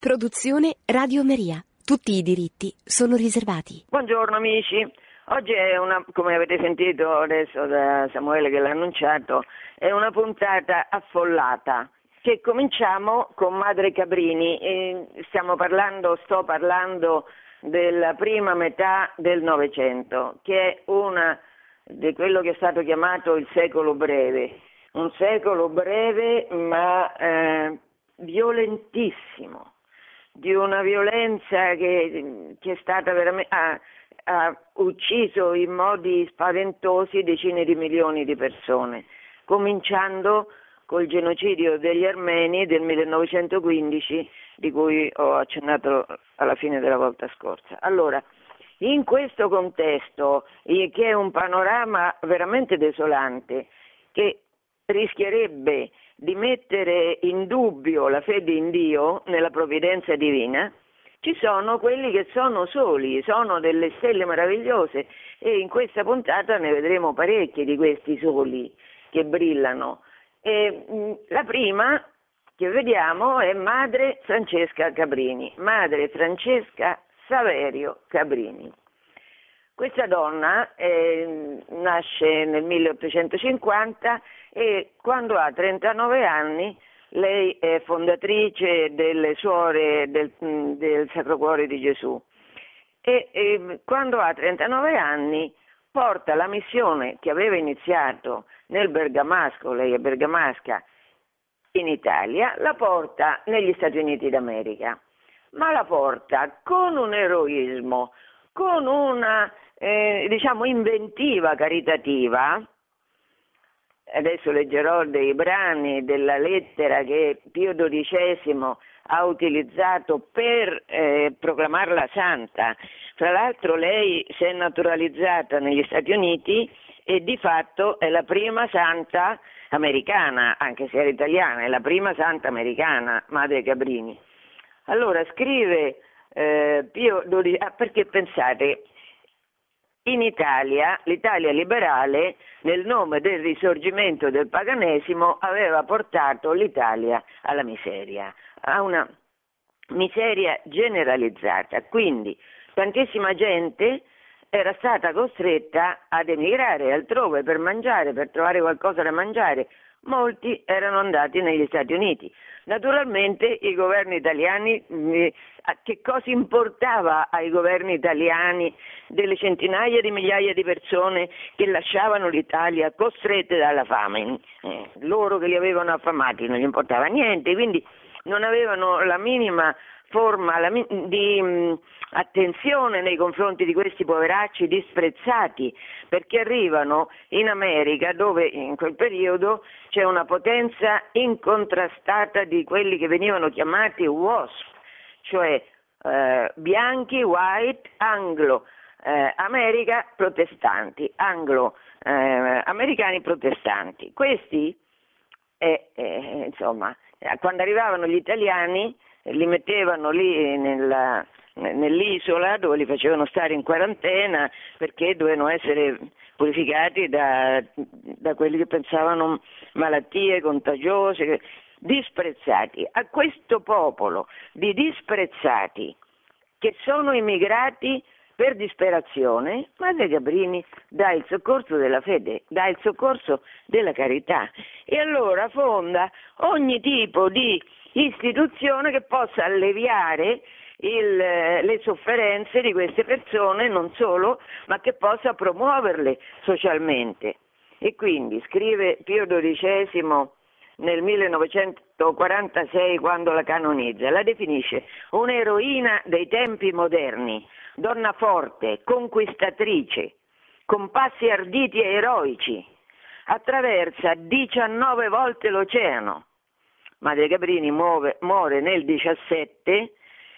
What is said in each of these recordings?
Produzione Radio Maria. Tutti i diritti sono riservati. Buongiorno amici. Oggi è una, come avete sentito adesso da Samuele che l'ha annunciato, è una puntata affollata che cominciamo con Madre Cabrini. Stiamo parlando, sto parlando della prima metà del Novecento, che è una di quello che è stato chiamato il secolo breve. Un secolo breve ma eh, violentissimo di una violenza che, che è stata veramente, ha, ha ucciso in modi spaventosi decine di milioni di persone, cominciando col genocidio degli armeni del 1915 di cui ho accennato alla fine della volta scorsa. Allora, in questo contesto, che è un panorama veramente desolante, che rischierebbe di mettere in dubbio la fede in Dio, nella provvidenza divina, ci sono quelli che sono soli, sono delle stelle meravigliose e in questa puntata ne vedremo parecchi di questi soli che brillano. E, mh, la prima che vediamo è Madre Francesca Cabrini, Madre Francesca Saverio Cabrini. Questa donna eh, nasce nel 1850 e quando ha 39 anni lei è fondatrice delle suore del, del Sacro Cuore di Gesù. E, e quando ha 39 anni porta la missione che aveva iniziato nel Bergamasco, lei è bergamasca, in Italia, la porta negli Stati Uniti d'America, ma la porta con un eroismo, con una eh, diciamo inventiva caritativa. Adesso leggerò dei brani della lettera che Pio XII ha utilizzato per eh, proclamarla santa. Fra l'altro lei si è naturalizzata negli Stati Uniti e di fatto è la prima santa americana, anche se era italiana, è la prima santa americana, Madre Cabrini. Allora scrive eh, Pio XII, ah, perché pensate, in Italia, l'Italia liberale, nel nome del risorgimento del paganesimo, aveva portato l'Italia alla miseria, a una miseria generalizzata. Quindi tantissima gente era stata costretta ad emigrare altrove per mangiare, per trovare qualcosa da mangiare. Molti erano andati negli Stati Uniti. Naturalmente i governi italiani, eh, che cosa importava ai governi italiani delle centinaia di migliaia di persone che lasciavano l'Italia costrette dalla fame? Eh, loro che li avevano affamati non gli importava niente, quindi non avevano la minima forma di attenzione nei confronti di questi poveracci disprezzati perché arrivano in America dove in quel periodo c'è una potenza incontrastata di quelli che venivano chiamati WASP, cioè eh, bianchi, white, anglo, eh, America protestanti, anglo eh, protestanti. Questi, eh, eh, insomma, quando arrivavano gli italiani li mettevano lì nella, nell'isola dove li facevano stare in quarantena perché dovevano essere purificati da, da quelli che pensavano malattie contagiose, disprezzati. A questo popolo di disprezzati che sono immigrati per disperazione, Madre Gabrini dà il soccorso della fede, dà il soccorso della carità e allora fonda ogni tipo di istituzione che possa alleviare il, le sofferenze di queste persone, non solo, ma che possa promuoverle socialmente. E quindi scrive Pio XII nel 1946 quando la canonizza, la definisce un'eroina dei tempi moderni, donna forte, conquistatrice, con passi arditi e eroici, attraversa 19 volte l'oceano. Madre Cabrini muove, muore nel 17,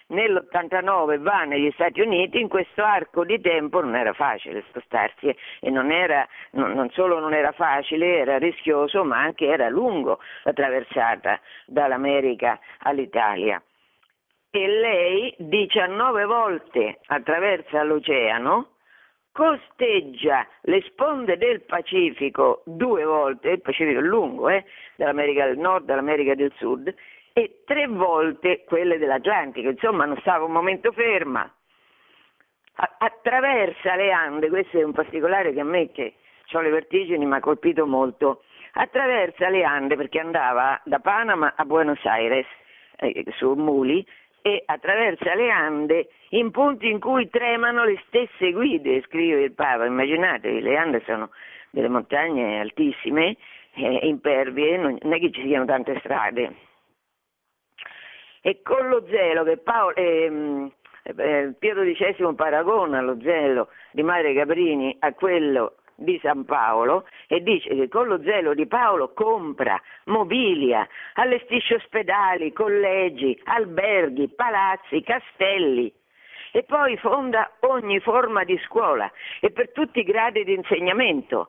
nell'89 va negli Stati Uniti, in questo arco di tempo non era facile spostarsi e non, era, non, non solo non era facile, era rischioso, ma anche era lungo la traversata dall'America all'Italia. E lei 19 volte attraversa l'oceano, costeggia le sponde del Pacifico due volte, il Pacifico è lungo, eh, dall'America del Nord all'America del Sud, e tre volte quelle dell'Atlantico, insomma non stava un momento ferma. attraversa le Ande, questo è un particolare che a me che ho le vertigini mi ha colpito molto, attraversa le Ande perché andava da Panama a Buenos Aires eh, su muli e attraversa le Ande in punti in cui tremano le stesse guide, scrive il Papa. Immaginate, le Ande sono delle montagne altissime, eh, impervie, non è che ci siano tante strade. E con lo zelo che Paolo, ehm, eh, Pietro XI paragona lo zelo di Madre Caprini a quello di San Paolo e dice che con lo zelo di Paolo compra, mobilia, allestisce ospedali, collegi, alberghi, palazzi, castelli e poi fonda ogni forma di scuola e per tutti i gradi di insegnamento,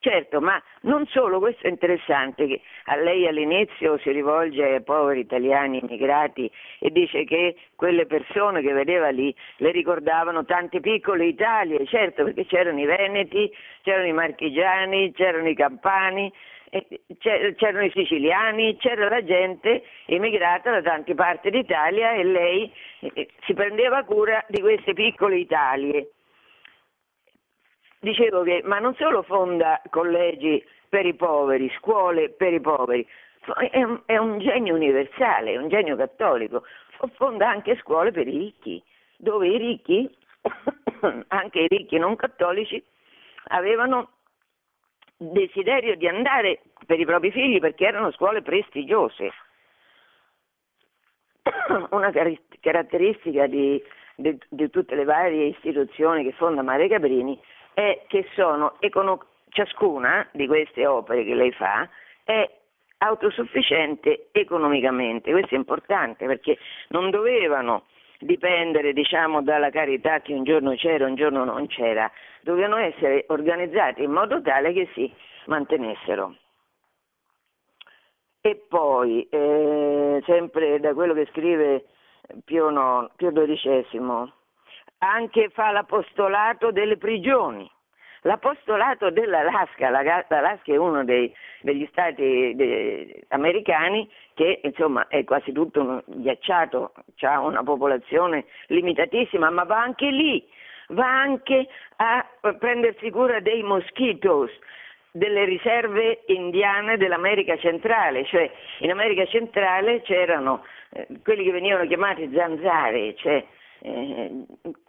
Certo, ma non solo, questo è interessante, che a lei all'inizio si rivolge ai poveri italiani immigrati e dice che quelle persone che vedeva lì le ricordavano tante piccole Italie, certo perché c'erano i veneti, c'erano i marchigiani, c'erano i campani, c'erano i siciliani, c'era la gente immigrata da tante parti d'Italia e lei si prendeva cura di queste piccole Italie dicevo che, ma non solo fonda collegi per i poveri, scuole per i poveri, è un, è un genio universale, è un genio cattolico, fonda anche scuole per i ricchi, dove i ricchi, anche i ricchi non cattolici, avevano desiderio di andare per i propri figli perché erano scuole prestigiose. Una caratteristica di, di, di tutte le varie istituzioni che fonda Maria Caprini è che sono, ciascuna di queste opere che lei fa è autosufficiente economicamente, questo è importante perché non dovevano dipendere diciamo, dalla carità che un giorno c'era un giorno non c'era, dovevano essere organizzate in modo tale che si mantenessero. E poi, eh, sempre da quello che scrive Pio, no, Pio XII, anche fa l'apostolato delle prigioni. L'apostolato dell'Alaska, l'Alaska è uno dei, degli stati de, americani che insomma è quasi tutto ghiacciato, ha una popolazione limitatissima, ma va anche lì, va anche a prendersi cura dei mosquitos, delle riserve indiane dell'America centrale, cioè in America centrale c'erano eh, quelli che venivano chiamati zanzare, cioè eh,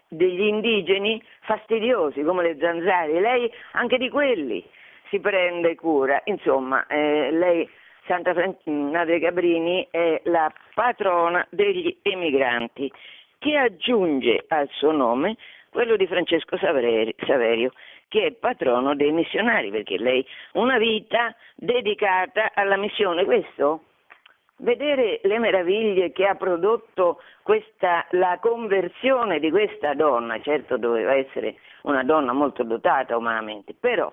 degli indigeni fastidiosi come le zanzare, lei anche di quelli si prende cura. Insomma, eh, lei, Santa Madre Cabrini, è la patrona degli emigranti che aggiunge al suo nome quello di Francesco Saverio, che è patrono dei missionari, perché lei una vita dedicata alla missione. Questo vedere le meraviglie che ha prodotto questa, la conversione di questa donna, certo doveva essere una donna molto dotata umanamente, però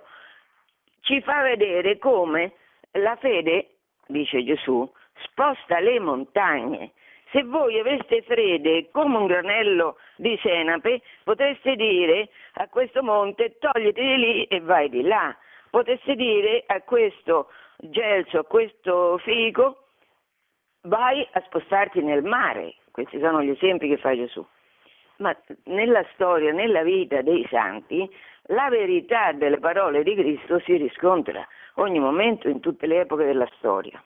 ci fa vedere come la fede, dice Gesù, sposta le montagne. Se voi aveste fede come un granello di senape, potreste dire a questo monte togliti di lì e vai di là. Potreste dire a questo gelso, a questo fico, vai a spostarti nel mare, questi sono gli esempi che fa Gesù. Ma nella storia, nella vita dei santi, la verità delle parole di Cristo si riscontra ogni momento in tutte le epoche della storia.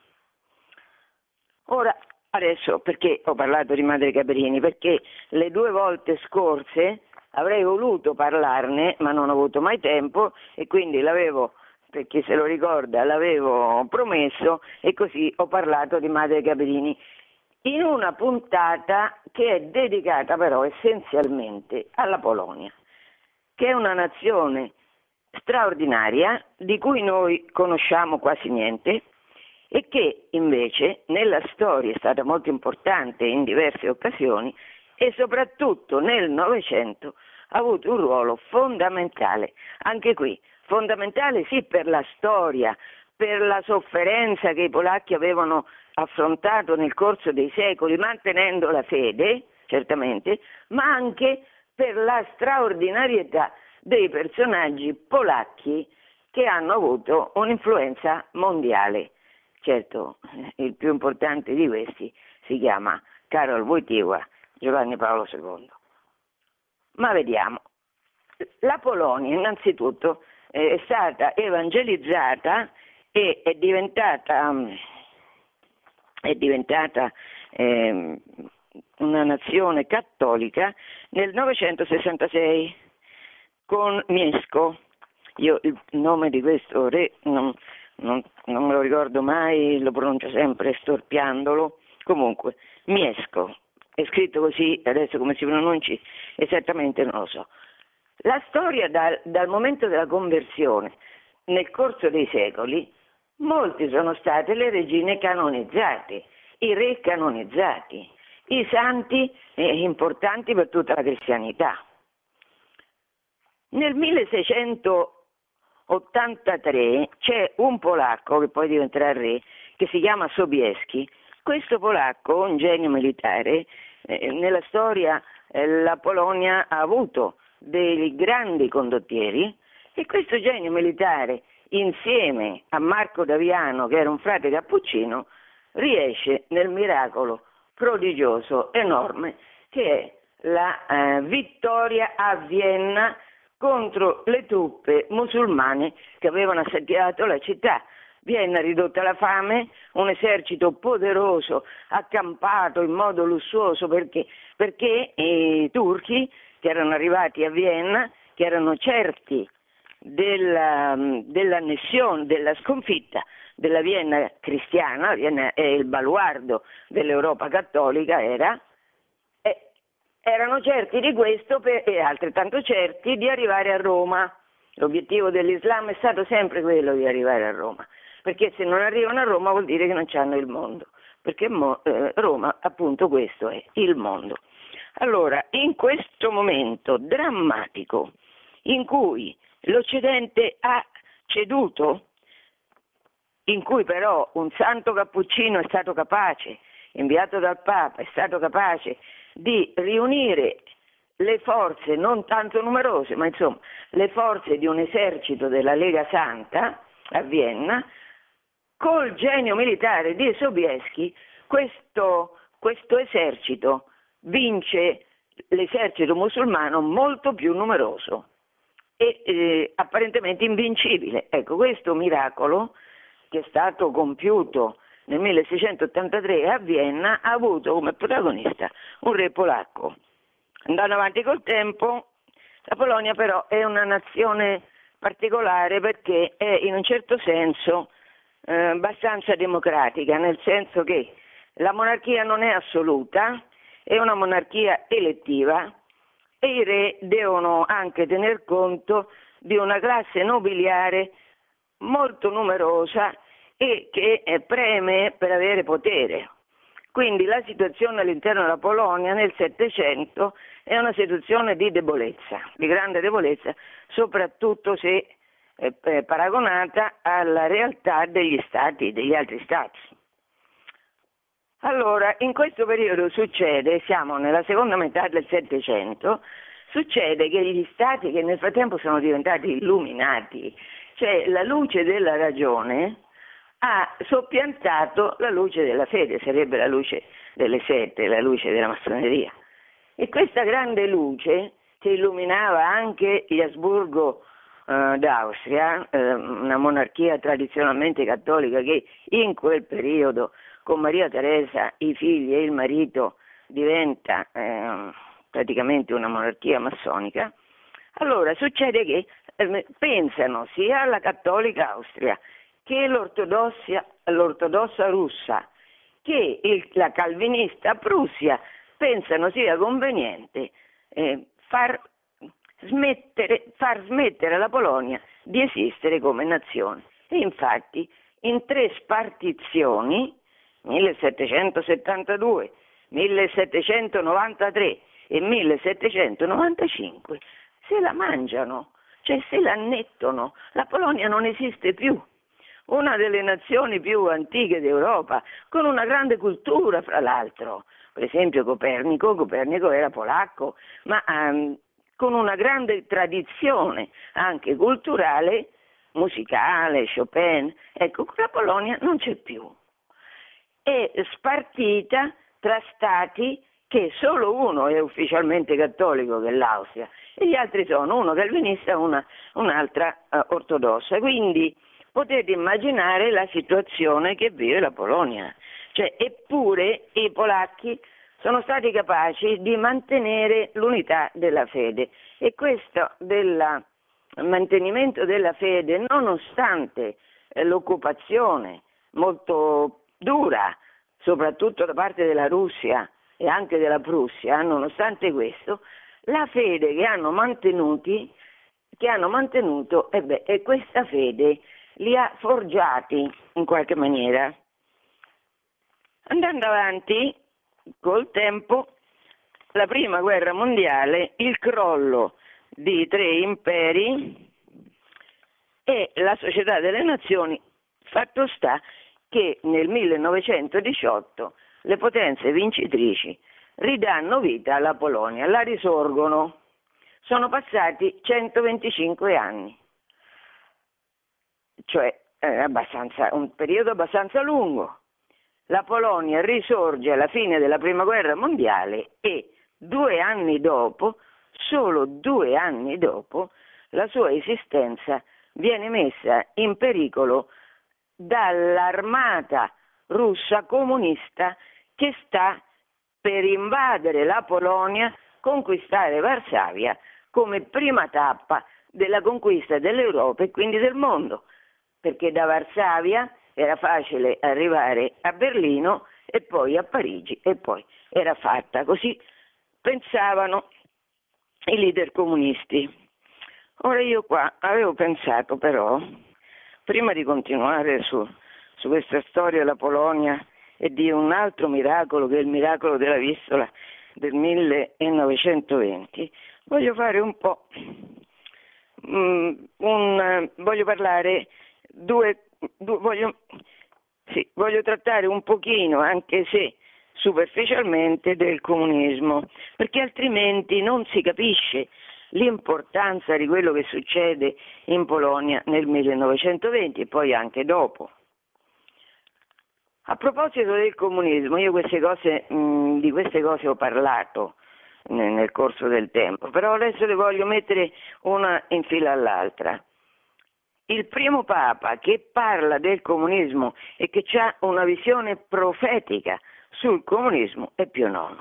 Ora, adesso perché ho parlato di Madre Caprini? Perché le due volte scorse avrei voluto parlarne, ma non ho avuto mai tempo e quindi l'avevo per chi se lo ricorda, l'avevo promesso e così ho parlato di Madre Caprini in una puntata che è dedicata però essenzialmente alla Polonia, che è una nazione straordinaria di cui noi conosciamo quasi niente e che invece nella storia è stata molto importante in diverse occasioni e soprattutto nel Novecento ha avuto un ruolo fondamentale. Anche qui fondamentale sì per la storia, per la sofferenza che i polacchi avevano affrontato nel corso dei secoli, mantenendo la fede, certamente, ma anche per la straordinarietà dei personaggi polacchi che hanno avuto un'influenza mondiale, Certo, il più importante di questi si chiama Karol Wojtyła Giovanni Paolo II. Ma vediamo. La Polonia innanzitutto è stata evangelizzata e è diventata, è diventata eh, una nazione cattolica nel 966 con Miesco. Io il nome di questo re non, non, non me lo ricordo mai, lo pronuncio sempre storpiandolo. Comunque, Miesco, è scritto così, adesso come si pronunci esattamente non lo so. La storia dal, dal momento della conversione nel corso dei secoli, molti sono state le regine canonizzate, i re canonizzati, i santi eh, importanti per tutta la cristianità. Nel 1683 c'è un polacco che poi diventerà re, che si chiama Sobieski. Questo polacco, un genio militare, eh, nella storia eh, la Polonia ha avuto dei grandi condottieri e questo genio militare, insieme a Marco Daviano, che era un frate cappuccino, riesce nel miracolo prodigioso, enorme, che è la eh, vittoria a Vienna contro le truppe musulmane che avevano assediato la città. Vienna ridotta alla fame, un esercito poderoso, accampato in modo lussuoso perché, perché i turchi che erano arrivati a Vienna, che erano certi della, dell'annessione, della sconfitta della Vienna cristiana, Vienna è il baluardo dell'Europa cattolica, era, erano certi di questo per, e altrettanto certi di arrivare a Roma. L'obiettivo dell'Islam è stato sempre quello di arrivare a Roma, perché se non arrivano a Roma vuol dire che non hanno il mondo, perché mo, eh, Roma appunto questo è il mondo. Allora, in questo momento drammatico in cui l'Occidente ha ceduto, in cui però un santo cappuccino è stato capace, inviato dal Papa, è stato capace di riunire le forze non tanto numerose, ma insomma le forze di un esercito della Lega Santa a Vienna, col genio militare di Sobieski, questo, questo esercito vince l'esercito musulmano molto più numeroso e eh, apparentemente invincibile. Ecco, questo miracolo che è stato compiuto nel 1683 a Vienna ha avuto come protagonista un re polacco. Andando avanti col tempo, la Polonia però è una nazione particolare perché è in un certo senso eh, abbastanza democratica, nel senso che la monarchia non è assoluta, è una monarchia elettiva e i re devono anche tener conto di una classe nobiliare molto numerosa e che eh, preme per avere potere. Quindi la situazione all'interno della Polonia nel Settecento è una situazione di debolezza, di grande debolezza, soprattutto se eh, paragonata alla realtà degli stati, degli altri stati. Allora, in questo periodo succede, siamo nella seconda metà del Settecento, succede che gli stati che nel frattempo sono diventati illuminati, cioè la luce della ragione, ha soppiantato la luce della fede, sarebbe la luce delle sette, la luce della massoneria. E questa grande luce che illuminava anche gli Asburgo eh, d'Austria, eh, una monarchia tradizionalmente cattolica che in quel periodo con Maria Teresa, i figli e il marito diventa eh, praticamente una monarchia massonica, allora succede che eh, pensano sia alla cattolica Austria che l'ortodossa russa che il, la calvinista Prussia pensano sia conveniente eh, far, smettere, far smettere la Polonia di esistere come nazione. E infatti in tre spartizioni, 1772, 1793 e 1795, se la mangiano, cioè se la annettono. La Polonia non esiste più una delle nazioni più antiche d'Europa, con una grande cultura fra l'altro. Per esempio Copernico, Copernico era polacco, ma um, con una grande tradizione anche culturale musicale, Chopin, ecco, la Polonia non c'è più. È spartita tra stati che solo uno è ufficialmente cattolico, che è l'Austria, e gli altri sono uno calvinista e una, un'altra uh, ortodossa. Quindi potete immaginare la situazione che vive la Polonia. Cioè, eppure i polacchi sono stati capaci di mantenere l'unità della fede e questo del mantenimento della fede, nonostante eh, l'occupazione molto dura, soprattutto da parte della Russia, e anche della Prussia, nonostante questo, la fede che hanno, che hanno mantenuto, e, beh, e questa fede li ha forgiati in qualche maniera. Andando avanti col tempo, la prima guerra mondiale, il crollo di tre imperi e la società delle nazioni, fatto sta che nel 1918 le potenze vincitrici ridanno vita alla Polonia, la risorgono. Sono passati 125 anni, cioè eh, un periodo abbastanza lungo. La Polonia risorge alla fine della Prima Guerra Mondiale e due anni dopo, solo due anni dopo, la sua esistenza viene messa in pericolo dall'armata russa comunista che sta per invadere la Polonia, conquistare Varsavia come prima tappa della conquista dell'Europa e quindi del mondo, perché da Varsavia era facile arrivare a Berlino e poi a Parigi e poi era fatta. Così pensavano i leader comunisti. Ora io qua avevo pensato però, prima di continuare su, su questa storia della Polonia e di un altro miracolo che è il miracolo della Vistola del 1920, voglio fare un po', um, un, voglio parlare due, due voglio, sì, voglio trattare un pochino, anche se superficialmente, del comunismo, perché altrimenti non si capisce l'importanza di quello che succede in Polonia nel 1920 e poi anche dopo. A proposito del comunismo, io queste cose, mh, di queste cose ho parlato nel, nel corso del tempo, però adesso le voglio mettere una in fila all'altra. Il primo Papa che parla del comunismo e che ha una visione profetica sul comunismo è Pio IX.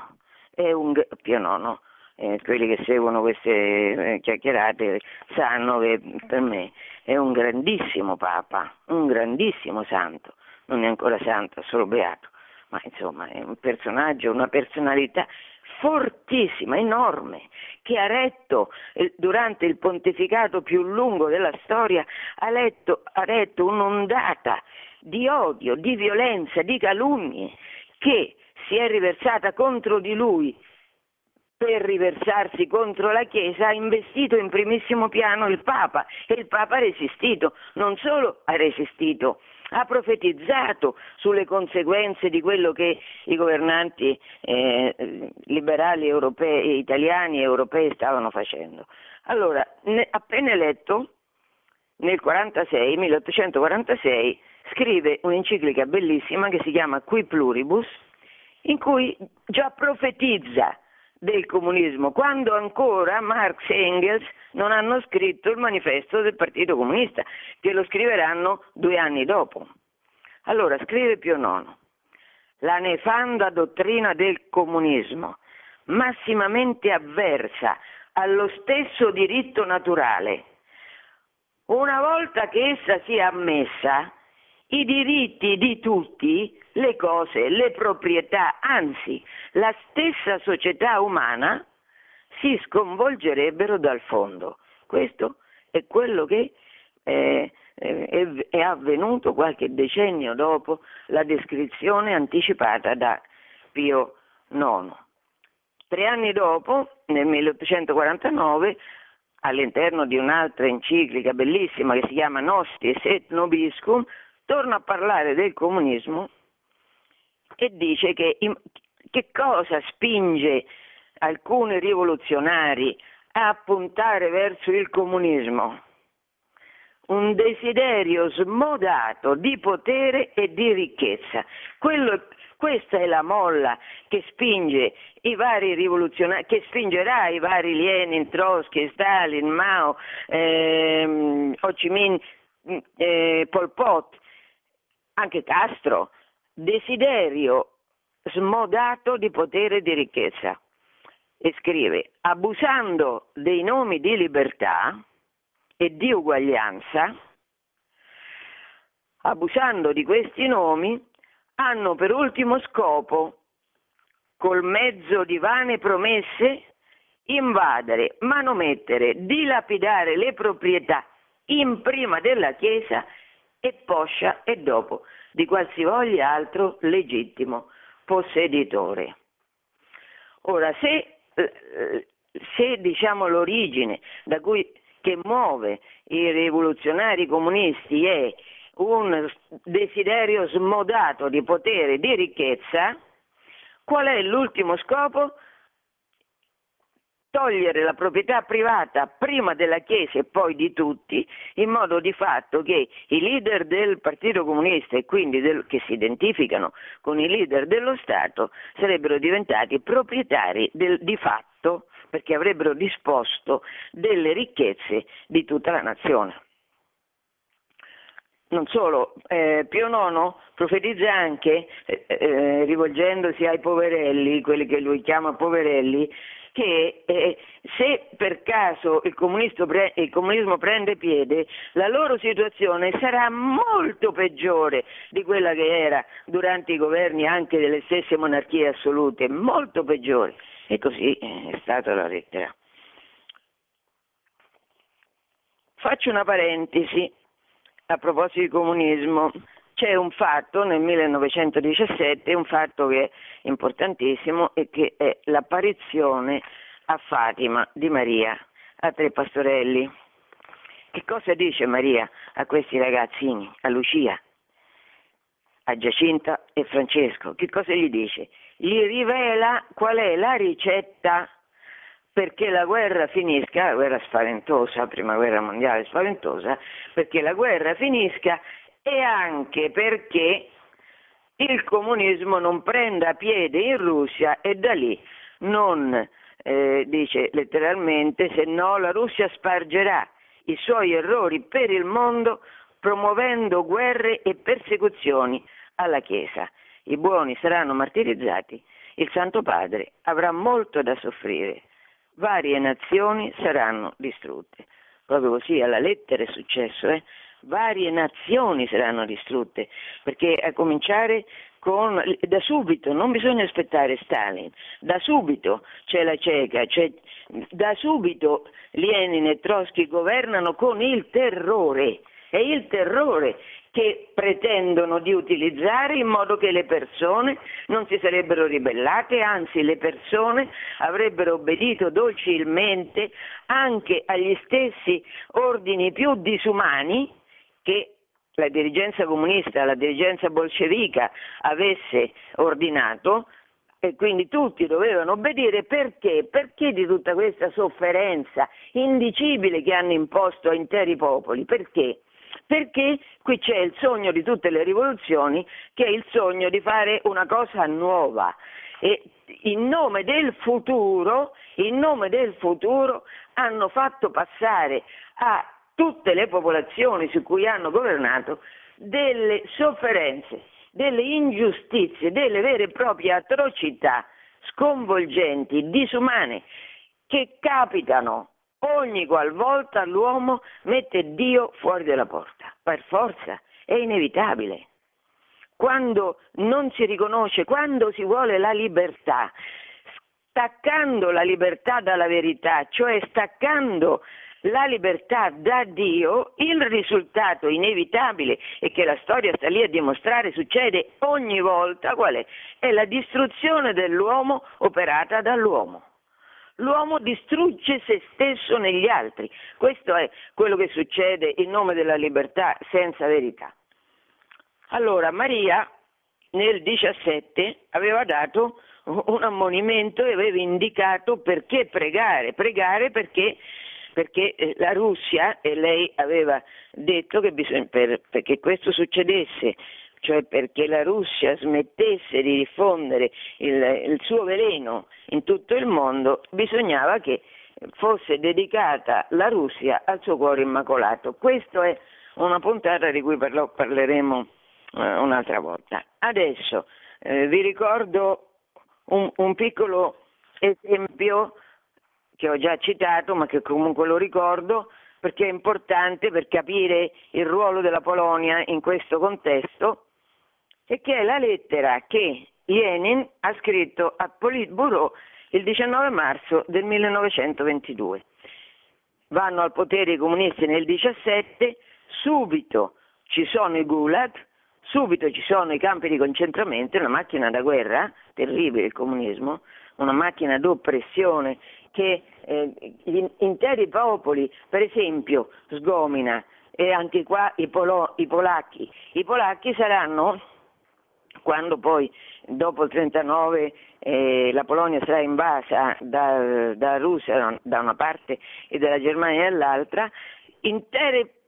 È un Pio IX. Eh, quelli che seguono queste eh, chiacchierate sanno che per me è un grandissimo Papa, un grandissimo santo non è ancora santo, solo beato, ma insomma è un personaggio, una personalità fortissima, enorme, che ha retto eh, durante il pontificato più lungo della storia, ha, letto, ha retto un'ondata di odio, di violenza, di calunnie che si è riversata contro di lui per riversarsi contro la Chiesa ha investito in primissimo piano il Papa e il Papa ha resistito, non solo ha resistito, ha profetizzato sulle conseguenze di quello che i governanti eh, liberali europei, italiani e europei stavano facendo. Allora, ne, appena eletto, nel 46, 1846, scrive un'enciclica bellissima che si chiama Qui Pluribus, in cui già profetizza del comunismo, quando ancora Marx e Engels non hanno scritto il manifesto del Partito Comunista, che lo scriveranno due anni dopo. Allora, scrive Pio IX, la nefanda dottrina del comunismo, massimamente avversa allo stesso diritto naturale, una volta che essa sia ammessa, i diritti di tutti, le cose, le proprietà, anzi la stessa società umana si sconvolgerebbero dal fondo. Questo è quello che eh, è, è avvenuto qualche decennio dopo la descrizione anticipata da Pio IX. Tre anni dopo, nel 1849, all'interno di un'altra enciclica bellissima che si chiama Nostis et Nobiscum, torna a parlare del comunismo e dice che, che cosa spinge alcuni rivoluzionari a puntare verso il comunismo. un desiderio smodato di potere e di ricchezza. Quello, questa è la molla che spinge i vari rivoluzionari, che spingerà i vari Lenin, Trotsky, Stalin, Mao, ehm, Ho Chi Minh, eh, Pol Pot, anche Castro, desiderio smodato di potere e di ricchezza. E scrive, abusando dei nomi di libertà e di uguaglianza, abusando di questi nomi, hanno per ultimo scopo, col mezzo di vane promesse, invadere, manomettere, dilapidare le proprietà in prima della Chiesa e poscia e dopo di qualsivoglia altro legittimo posseditore. Ora, se, eh, se diciamo l'origine da cui, che muove i rivoluzionari comunisti è un desiderio smodato di potere e di ricchezza, qual è l'ultimo scopo? Togliere la proprietà privata prima della Chiesa e poi di tutti, in modo di fatto che i leader del Partito Comunista e quindi del, che si identificano con i leader dello Stato sarebbero diventati proprietari del, di fatto perché avrebbero disposto delle ricchezze di tutta la nazione. Non solo, eh, Pio IX profetizza anche, eh, eh, rivolgendosi ai poverelli, quelli che lui chiama poverelli, che eh, se per caso il, pre- il, comunismo prende piede, la loro situazione sarà molto peggiore di quella che era durante i governi anche delle stesse monarchie assolute, molto peggiore. E così è stata la lettera. Faccio una parentesi a proposito di comunismo c'è un fatto nel 1917, un fatto che è importantissimo e che è l'apparizione a Fatima di Maria, a tre pastorelli. Che cosa dice Maria a questi ragazzini, a Lucia, a Giacinta e Francesco? Che cosa gli dice? Gli rivela qual è la ricetta perché la guerra finisca, la guerra spaventosa, prima guerra mondiale spaventosa, perché la guerra finisca e anche perché il comunismo non prenda piede in Russia e da lì non, eh, dice letteralmente, se no la Russia spargerà i suoi errori per il mondo promuovendo guerre e persecuzioni alla Chiesa. I buoni saranno martirizzati, il Santo Padre avrà molto da soffrire, varie nazioni saranno distrutte. Proprio così alla lettera è successo, eh? Varie nazioni saranno distrutte, perché a cominciare con, da subito, non bisogna aspettare Stalin, da subito c'è la cieca, c'è, da subito Lenin e Trotsky governano con il terrore, è il terrore che pretendono di utilizzare in modo che le persone non si sarebbero ribellate, anzi le persone avrebbero obbedito docilmente anche agli stessi ordini più disumani che la dirigenza comunista, la dirigenza bolscevica avesse ordinato e quindi tutti dovevano obbedire perché? Perché di tutta questa sofferenza indicibile che hanno imposto a interi popoli? Perché? Perché qui c'è il sogno di tutte le rivoluzioni che è il sogno di fare una cosa nuova e in nome del futuro, in nome del futuro hanno fatto passare a tutte le popolazioni su cui hanno governato delle sofferenze, delle ingiustizie, delle vere e proprie atrocità sconvolgenti, disumane, che capitano ogni qualvolta l'uomo mette Dio fuori dalla porta. Per forza, è inevitabile. Quando non si riconosce, quando si vuole la libertà, staccando la libertà dalla verità, cioè staccando la libertà da Dio, il risultato inevitabile e che la storia sta lì a dimostrare succede ogni volta qual è? È la distruzione dell'uomo operata dall'uomo. L'uomo distrugge se stesso negli altri. Questo è quello che succede in nome della libertà senza verità. Allora Maria nel 17 aveva dato un ammonimento e aveva indicato perché pregare, pregare perché perché eh, la Russia, e lei aveva detto che bisogna, per, perché questo succedesse, cioè perché la Russia smettesse di diffondere il, il suo veleno in tutto il mondo, bisognava che fosse dedicata la Russia al suo cuore immacolato. Questa è una puntata di cui parlo, parleremo eh, un'altra volta. Adesso eh, vi ricordo un, un piccolo esempio che ho già citato, ma che comunque lo ricordo perché è importante per capire il ruolo della Polonia in questo contesto, e che è la lettera che Lenin ha scritto a Politburo il 19 marzo del 1922. Vanno al potere i comunisti nel 17, subito ci sono i gulag, subito ci sono i campi di concentramento, una macchina da guerra, terribile il comunismo, una macchina d'oppressione che eh, gli interi popoli, per esempio, sgomina e anche qua i, polo, i polacchi. I polacchi saranno quando poi dopo il 39 eh, la Polonia sarà invasa da, da Russia da una parte e dalla Germania dall'altra, intere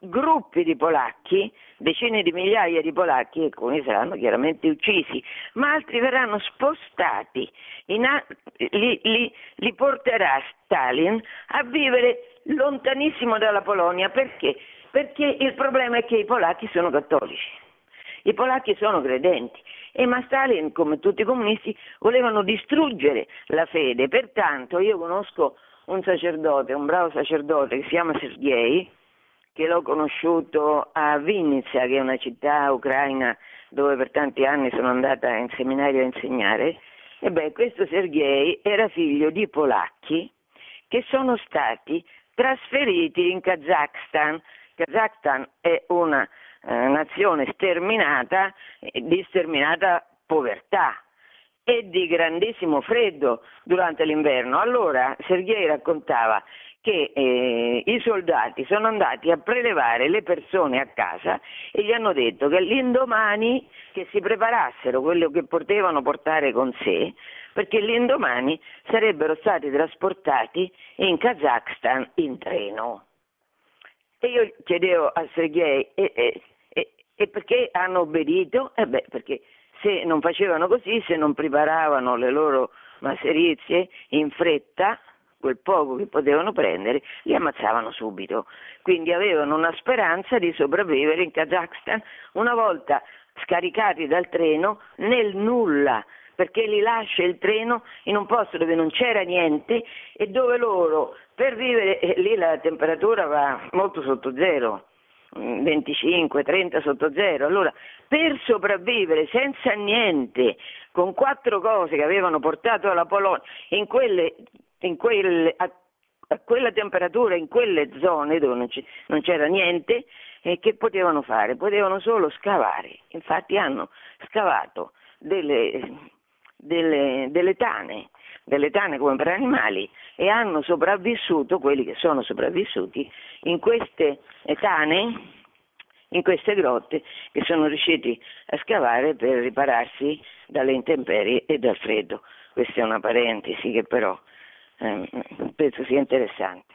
gruppi di polacchi, decine di migliaia di polacchi, alcuni saranno chiaramente uccisi, ma altri verranno spostati, a, li, li, li porterà Stalin a vivere lontanissimo dalla Polonia, perché? Perché il problema è che i polacchi sono cattolici. I polacchi sono credenti e ma Stalin, come tutti i comunisti, volevano distruggere la fede. Pertanto io conosco un sacerdote, un bravo sacerdote che si chiama Sergei, che l'ho conosciuto a Vinnytsia, che è una città ucraina dove per tanti anni sono andata in seminario a insegnare. Ebbene, questo Sergei era figlio di polacchi che sono stati trasferiti in Kazakhstan. Kazakhstan è una eh, nazione sterminata, di sterminata povertà e di grandissimo freddo durante l'inverno. Allora Sergei raccontava che eh, i soldati sono andati a prelevare le persone a casa e gli hanno detto che l'indomani che si preparassero quello che potevano portare con sé, perché l'indomani sarebbero stati trasportati in Kazakhstan in treno. E io chiedevo a Sergei, e, e, e, e perché hanno obbedito? Eh beh, perché se non facevano così, se non preparavano le loro masserizie in fretta, quel poco che potevano prendere, li ammazzavano subito. Quindi avevano una speranza di sopravvivere in Kazakhstan una volta scaricati dal treno nel nulla, perché li lascia il treno in un posto dove non c'era niente e dove loro per vivere, eh, lì la temperatura va molto sotto zero. 25, 30 sotto zero. Allora, per sopravvivere senza niente, con quattro cose che avevano portato alla Polonia, in quelle quelle, a, a, quella temperatura, in quelle zone dove non, non c'era niente, eh, che potevano fare? Potevano solo scavare. Infatti hanno scavato delle, delle, delle tane, delle tane come per animali e hanno sopravvissuto, quelli che sono sopravvissuti, in queste tane, in queste grotte che sono riusciti a scavare per ripararsi dalle intemperie e dal freddo. Questa è una parentesi che però eh, penso sia interessante.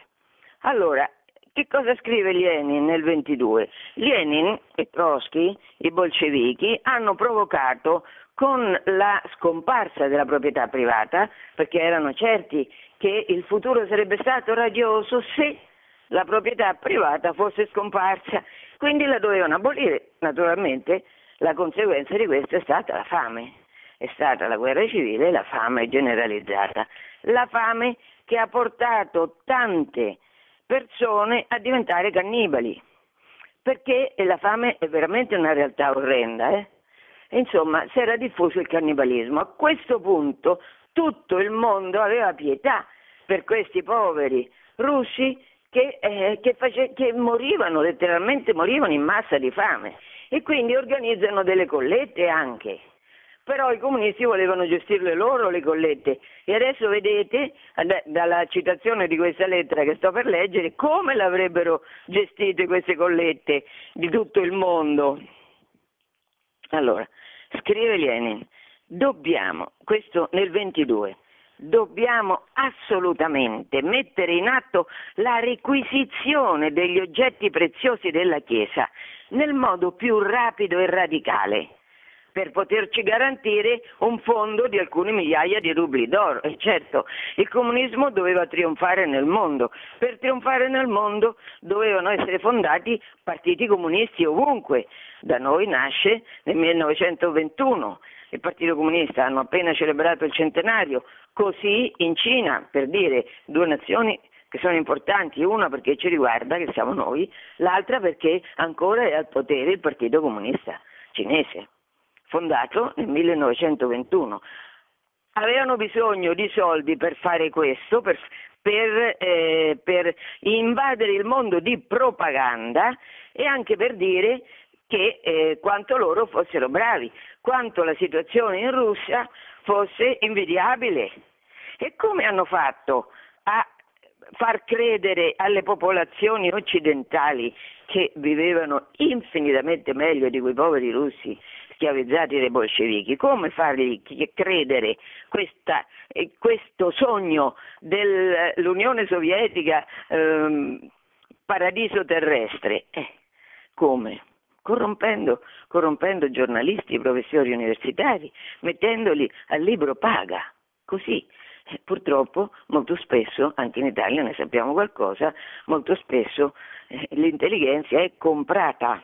Allora, che cosa scrive Lenin nel 22? Lenin e Trotsky, i bolscevichi, hanno provocato con la scomparsa della proprietà privata, perché erano certi che il futuro sarebbe stato radioso se la proprietà privata fosse scomparsa, quindi la dovevano abolire. Naturalmente la conseguenza di questo è stata la fame è stata la guerra civile e la fame generalizzata. La fame che ha portato tante persone a diventare cannibali, perché la fame è veramente una realtà orrenda. Eh? Insomma, si era diffuso il cannibalismo. A questo punto tutto il mondo aveva pietà per questi poveri russi che, eh, che, face- che morivano, letteralmente morivano in massa di fame e quindi organizzano delle collette anche però i comunisti volevano gestirle loro le collette e adesso vedete dalla citazione di questa lettera che sto per leggere come l'avrebbero gestite queste collette di tutto il mondo. Allora, scrive Lenin, dobbiamo, questo nel 22, dobbiamo assolutamente mettere in atto la requisizione degli oggetti preziosi della Chiesa nel modo più rapido e radicale per poterci garantire un fondo di alcune migliaia di rubli d'oro. E certo, il comunismo doveva trionfare nel mondo. Per trionfare nel mondo dovevano essere fondati partiti comunisti ovunque. Da noi nasce nel 1921 il Partito Comunista, hanno appena celebrato il centenario, così in Cina, per dire due nazioni che sono importanti, una perché ci riguarda, che siamo noi, l'altra perché ancora è al potere il Partito Comunista cinese fondato nel 1921. Avevano bisogno di soldi per fare questo, per, per, eh, per invadere il mondo di propaganda e anche per dire che eh, quanto loro fossero bravi, quanto la situazione in Russia fosse invidiabile. E come hanno fatto a far credere alle popolazioni occidentali che vivevano infinitamente meglio di quei poveri russi schiavizzati dai bolscevichi, come fargli credere questa, eh, questo sogno dell'Unione Sovietica ehm, paradiso terrestre? Eh, come? Corrompendo, corrompendo giornalisti, professori universitari, mettendoli al libro paga, così. Eh, purtroppo molto spesso, anche in Italia ne sappiamo qualcosa, molto spesso eh, l'intelligenza è comprata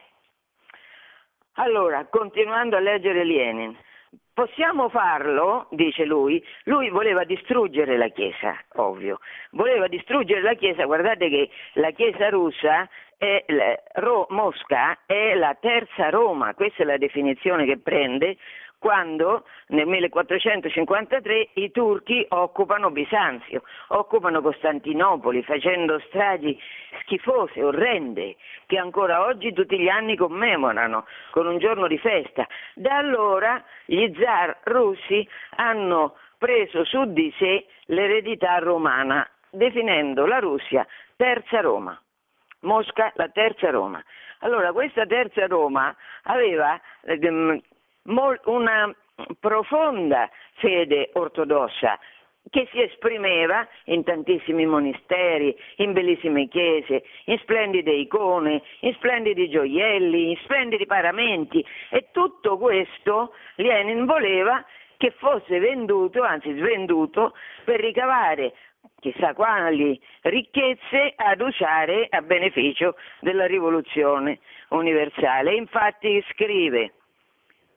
allora, continuando a leggere Lenin, possiamo farlo, dice lui, lui voleva distruggere la Chiesa, ovvio, voleva distruggere la Chiesa, guardate che la Chiesa russa è, Ro, Mosca è la terza Roma, questa è la definizione che prende quando nel 1453 i turchi occupano Bisanzio, occupano Costantinopoli facendo stragi schifose, orrende, che ancora oggi tutti gli anni commemorano con un giorno di festa. Da allora gli zar russi hanno preso su di sé l'eredità romana, definendo la Russia terza Roma. Mosca la terza Roma. Allora questa terza Roma aveva ehm, una profonda fede ortodossa che si esprimeva in tantissimi monasteri, in bellissime chiese, in splendide icone, in splendidi gioielli, in splendidi paramenti e tutto questo Lenin voleva che fosse venduto, anzi svenduto, per ricavare chissà quali ricchezze ad usare a beneficio della rivoluzione universale. Infatti scrive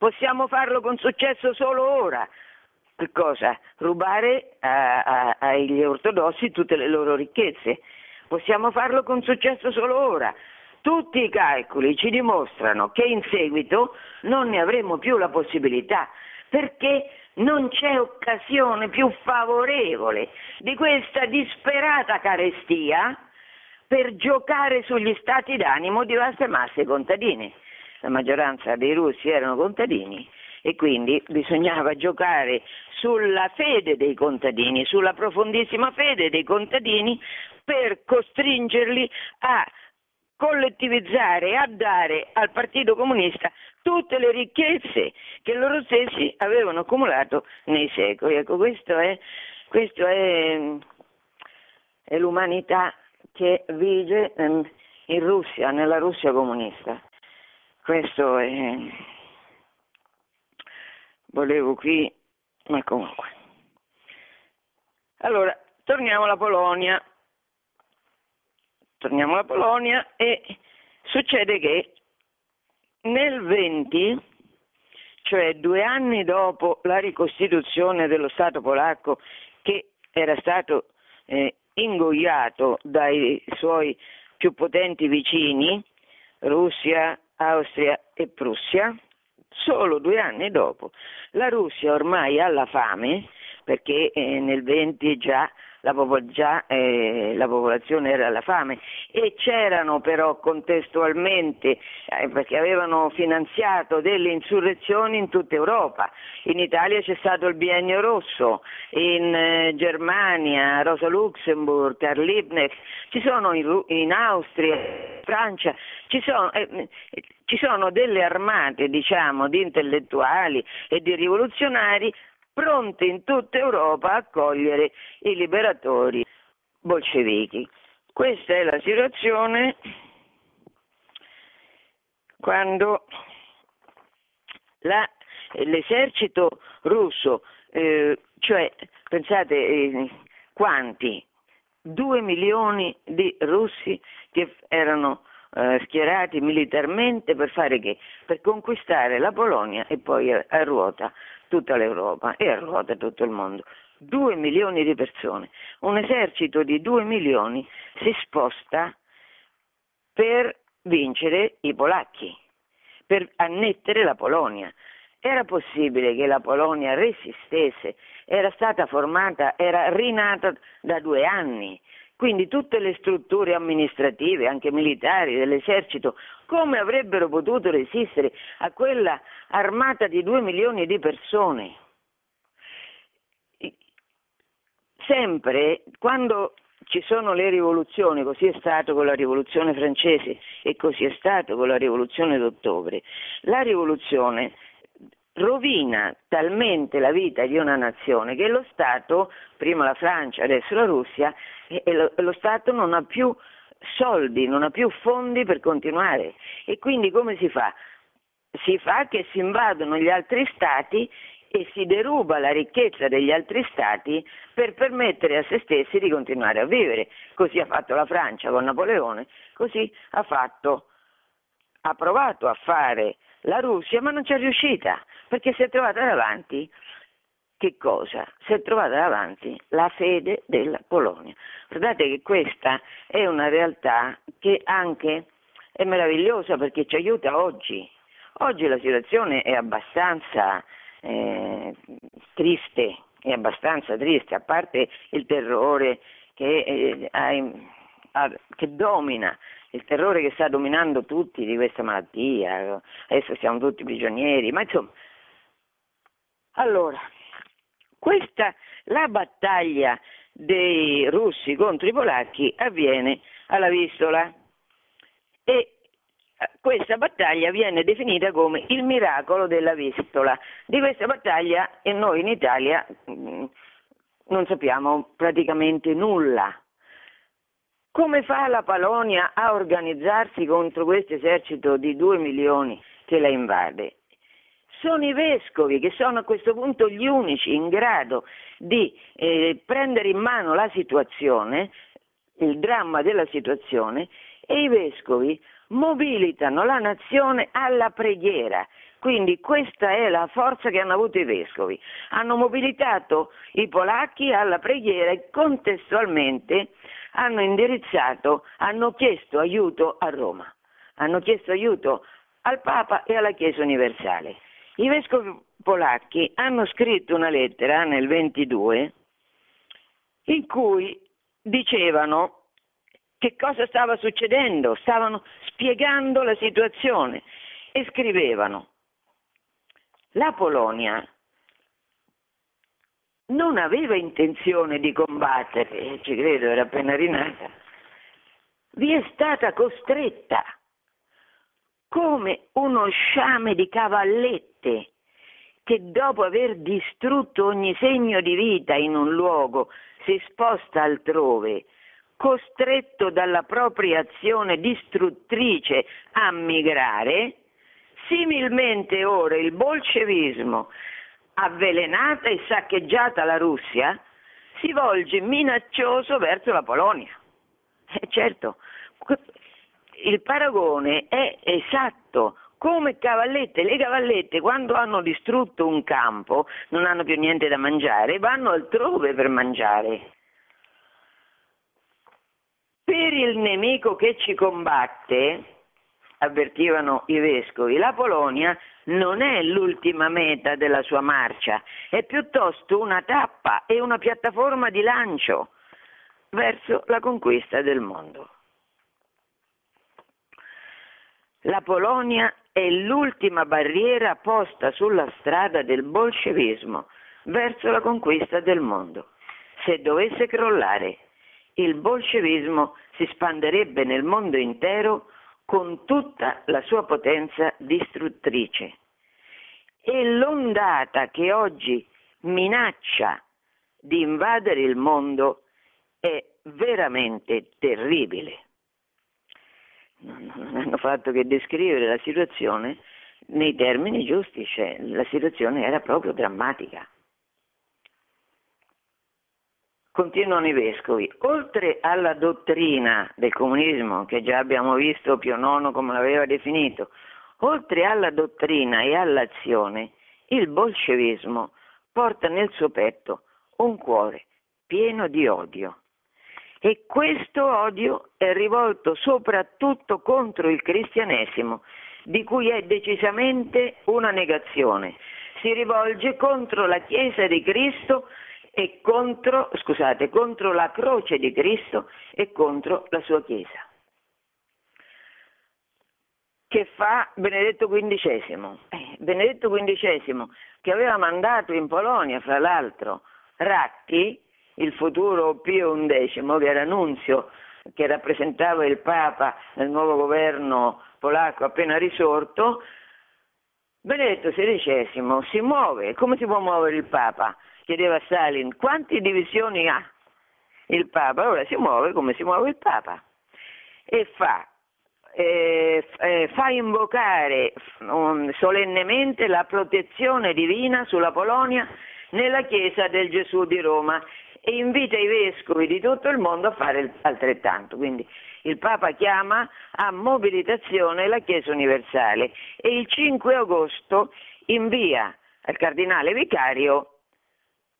Possiamo farlo con successo solo ora. Che cosa? Rubare a, a, agli ortodossi tutte le loro ricchezze. Possiamo farlo con successo solo ora. Tutti i calcoli ci dimostrano che in seguito non ne avremo più la possibilità, perché non c'è occasione più favorevole di questa disperata carestia per giocare sugli stati d'animo di vaste masse contadine la maggioranza dei russi erano contadini e quindi bisognava giocare sulla fede dei contadini, sulla profondissima fede dei contadini per costringerli a collettivizzare a dare al Partito Comunista tutte le ricchezze che loro stessi avevano accumulato nei secoli. Ecco, questo è, questo è, è l'umanità che vige ehm, in Russia, nella Russia comunista. Questo è... volevo qui, ma comunque. Allora, torniamo alla Polonia. Torniamo alla Polonia e succede che nel 20, cioè due anni dopo la ricostituzione dello Stato polacco che era stato eh, ingoiato dai suoi più potenti vicini, Russia, Austria e Prussia, solo due anni dopo. La Russia ormai ha la fame, perché eh, nel 20 già la, già, eh, la, popolazione era alla fame e c'erano però contestualmente, eh, perché avevano finanziato delle insurrezioni in tutta Europa. In Italia c'è stato il biennio rosso, in eh, Germania, Rosa Luxemburg, Karl Liebknecht, ci sono in, in Austria, Francia, ci sono, eh, ci sono delle armate diciamo, di intellettuali e di rivoluzionari pronte in tutta Europa a accogliere i liberatori bolscevichi. Questa è la situazione quando la, l'esercito russo, eh, cioè pensate eh, quanti? Due milioni di russi che erano eh, schierati militarmente per fare che? Per conquistare la Polonia e poi a, a ruota tutta l'Europa e a ruota tutto il mondo. Due milioni di persone. Un esercito di due milioni si sposta per vincere i polacchi, per annettere la Polonia. Era possibile che la Polonia resistesse, era stata formata, era rinata da due anni, quindi tutte le strutture amministrative, anche militari, dell'esercito, come avrebbero potuto resistere a quella armata di due milioni di persone? Sempre, quando ci sono le rivoluzioni, così è stato con la rivoluzione francese e così è stato con la rivoluzione d'ottobre, la rivoluzione rovina talmente la vita di una nazione che lo Stato, prima la Francia, adesso la Russia, lo, lo Stato non ha più soldi, non ha più fondi per continuare. E quindi come si fa? Si fa che si invadono gli altri stati e si deruba la ricchezza degli altri stati per permettere a se stessi di continuare a vivere. Così ha fatto la Francia con Napoleone, così ha fatto, ha provato a fare la Russia, ma non ci è riuscita, perché si è trovata davanti che cosa? Si è trovata davanti la fede della Polonia. Guardate che questa è una realtà che anche è meravigliosa perché ci aiuta oggi. Oggi la situazione è abbastanza eh, triste, è abbastanza triste, a parte il terrore che, eh, ha, che domina il terrore che sta dominando tutti di questa malattia, adesso siamo tutti prigionieri, ma insomma, allora, questa, la battaglia dei russi contro i polacchi avviene alla Vistola e eh, questa battaglia viene definita come il miracolo della Vistola. Di questa battaglia e noi in Italia mm, non sappiamo praticamente nulla. Come fa la Polonia a organizzarsi contro questo esercito di due milioni che la invade? Sono i vescovi che sono a questo punto gli unici in grado di eh, prendere in mano la situazione, il dramma della situazione, e i vescovi mobilitano la nazione alla preghiera. Quindi questa è la forza che hanno avuto i vescovi. Hanno mobilitato i polacchi alla preghiera e contestualmente hanno indirizzato, hanno chiesto aiuto a Roma, hanno chiesto aiuto al Papa e alla Chiesa universale. I vescovi polacchi hanno scritto una lettera nel 22 in cui dicevano che cosa stava succedendo, stavano spiegando la situazione e scrivevano la Polonia non aveva intenzione di combattere, ci credo, era appena rinata, vi è stata costretta come uno sciame di cavallette che dopo aver distrutto ogni segno di vita in un luogo si sposta altrove, costretto dalla propria azione distruttrice a migrare, similmente ora il bolscevismo avvelenata e saccheggiata la Russia, si volge minaccioso verso la Polonia. Eh, certo, il paragone è esatto, come cavallette, le cavallette quando hanno distrutto un campo non hanno più niente da mangiare, vanno altrove per mangiare. Per il nemico che ci combatte, avvertivano i vescovi, la Polonia non è l'ultima meta della sua marcia, è piuttosto una tappa e una piattaforma di lancio verso la conquista del mondo. La Polonia è l'ultima barriera posta sulla strada del bolscevismo verso la conquista del mondo. Se dovesse crollare, il bolscevismo si spanderebbe nel mondo intero con tutta la sua potenza distruttrice. E l'ondata che oggi minaccia di invadere il mondo è veramente terribile. Non hanno fatto che descrivere la situazione nei termini giusti, cioè la situazione era proprio drammatica. Continuano i vescovi, oltre alla dottrina del comunismo, che già abbiamo visto Pio IX come l'aveva definito, oltre alla dottrina e all'azione, il bolscevismo porta nel suo petto un cuore pieno di odio. E questo odio è rivolto soprattutto contro il cristianesimo, di cui è decisamente una negazione. Si rivolge contro la Chiesa di Cristo e contro, scusate, contro la croce di Cristo e contro la sua Chiesa. Che fa Benedetto XV? Eh, Benedetto XV che aveva mandato in Polonia, fra l'altro, Ratti, il futuro Pio XI, che era nunzio, che rappresentava il Papa nel nuovo governo polacco appena risorto, Benedetto XVI si muove, come si può muovere il Papa? Chiedeva Stalin, quante divisioni ha il Papa? Allora si muove come si muove il Papa e fa, eh, fa invocare um, solennemente la protezione divina sulla Polonia nella Chiesa del Gesù di Roma e invita i vescovi di tutto il mondo a fare altrettanto. Quindi il Papa chiama a mobilitazione la Chiesa universale e il 5 agosto invia al cardinale vicario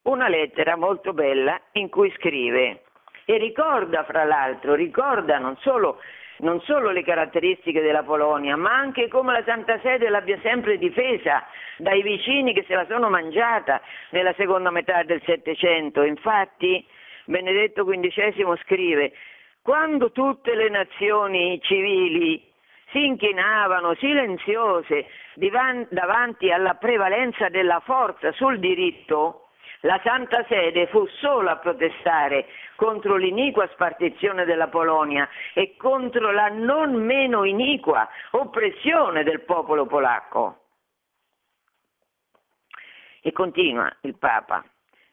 una lettera molto bella in cui scrive e ricorda fra l'altro, ricorda non solo non solo le caratteristiche della Polonia, ma anche come la Santa Sede l'abbia sempre difesa dai vicini che se la sono mangiata nella seconda metà del Settecento. Infatti Benedetto XV scrive quando tutte le nazioni civili si inchinavano silenziose davanti alla prevalenza della forza sul diritto, la Santa Sede fu sola a protestare contro l'iniqua spartizione della Polonia e contro la non meno iniqua oppressione del popolo polacco. E continua il Papa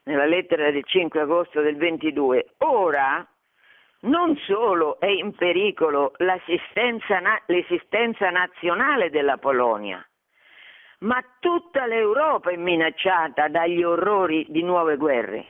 nella lettera del 5 agosto del 22, ora non solo è in pericolo l'esistenza nazionale della Polonia, ma tutta l'Europa è minacciata dagli orrori di nuove guerre.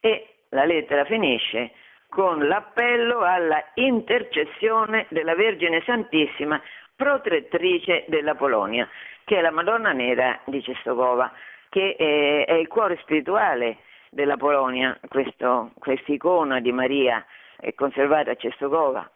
E la lettera finisce con l'appello alla intercessione della Vergine Santissima, protettrice della Polonia, che è la Madonna Nera di Cestogova, che è, il cuore spirituale della Polonia, questa icona di Maria è conservata a Cestogova.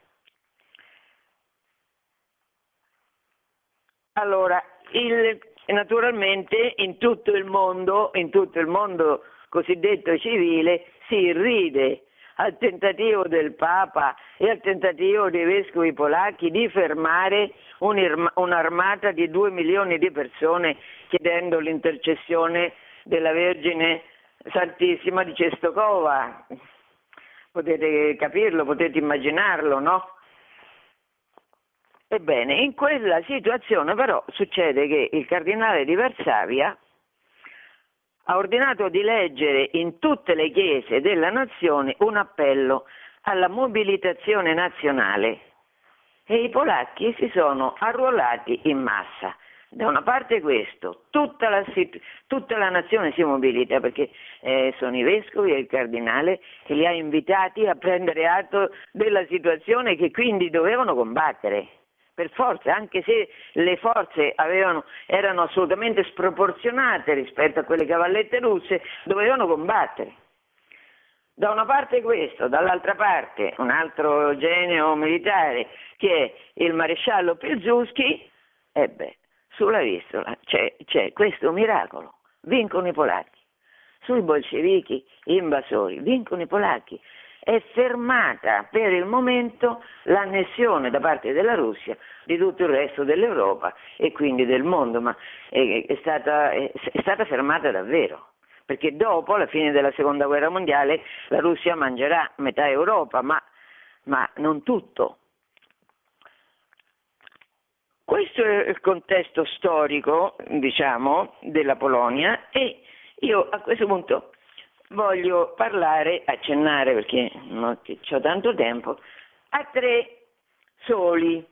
Allora, il, naturalmente in tutto il mondo, in tutto il mondo cosiddetto civile, si ride al tentativo del Papa e al tentativo dei vescovi polacchi di fermare un'armata di due milioni di persone chiedendo l'intercessione della Vergine Santissima di Cestokova. Potete capirlo, potete immaginarlo, no? Ebbene, in quella situazione però succede che il cardinale di Varsavia ha ordinato di leggere in tutte le chiese della nazione un appello alla mobilitazione nazionale e i polacchi si sono arruolati in massa. Da una parte questo, tutta la, tutta la nazione si mobilita perché eh, sono i vescovi e il cardinale che li ha invitati a prendere atto della situazione che quindi dovevano combattere per forza, anche se le forze avevano, erano assolutamente sproporzionate rispetto a quelle cavallette russe, dovevano combattere. Da una parte questo, dall'altra parte un altro genio militare che è il maresciallo Pilzewski, e beh, sulla vistola c'è, c'è questo miracolo, vincono i polacchi. Sui bolscevichi invasori, vincono i polacchi è fermata per il momento l'annessione da parte della Russia di tutto il resto dell'Europa e quindi del mondo, ma è, è, stata, è, è stata fermata davvero perché dopo, alla fine della seconda guerra mondiale, la Russia mangerà metà Europa, ma, ma non tutto. questo è il contesto storico, diciamo, della Polonia e io a questo punto voglio parlare, accennare perché non ho tanto tempo, a tre soli.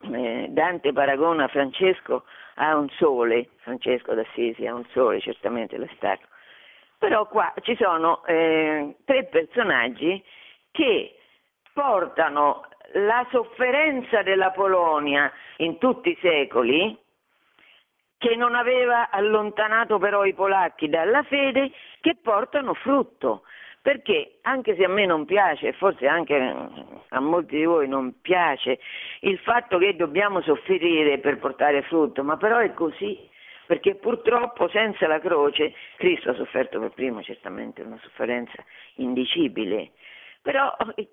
Eh, Dante paragona Francesco a un sole, Francesco d'Assisi a un sole, certamente lo è stato. Però qua ci sono eh, tre personaggi che portano la sofferenza della Polonia in tutti i secoli, che non aveva allontanato però i polacchi dalla fede, che portano frutto. Perché anche se a me non piace, e forse anche a molti di voi non piace, il fatto che dobbiamo soffrire per portare frutto, ma però è così, perché purtroppo senza la croce Cristo ha sofferto per primo, certamente una sofferenza indicibile, però eh,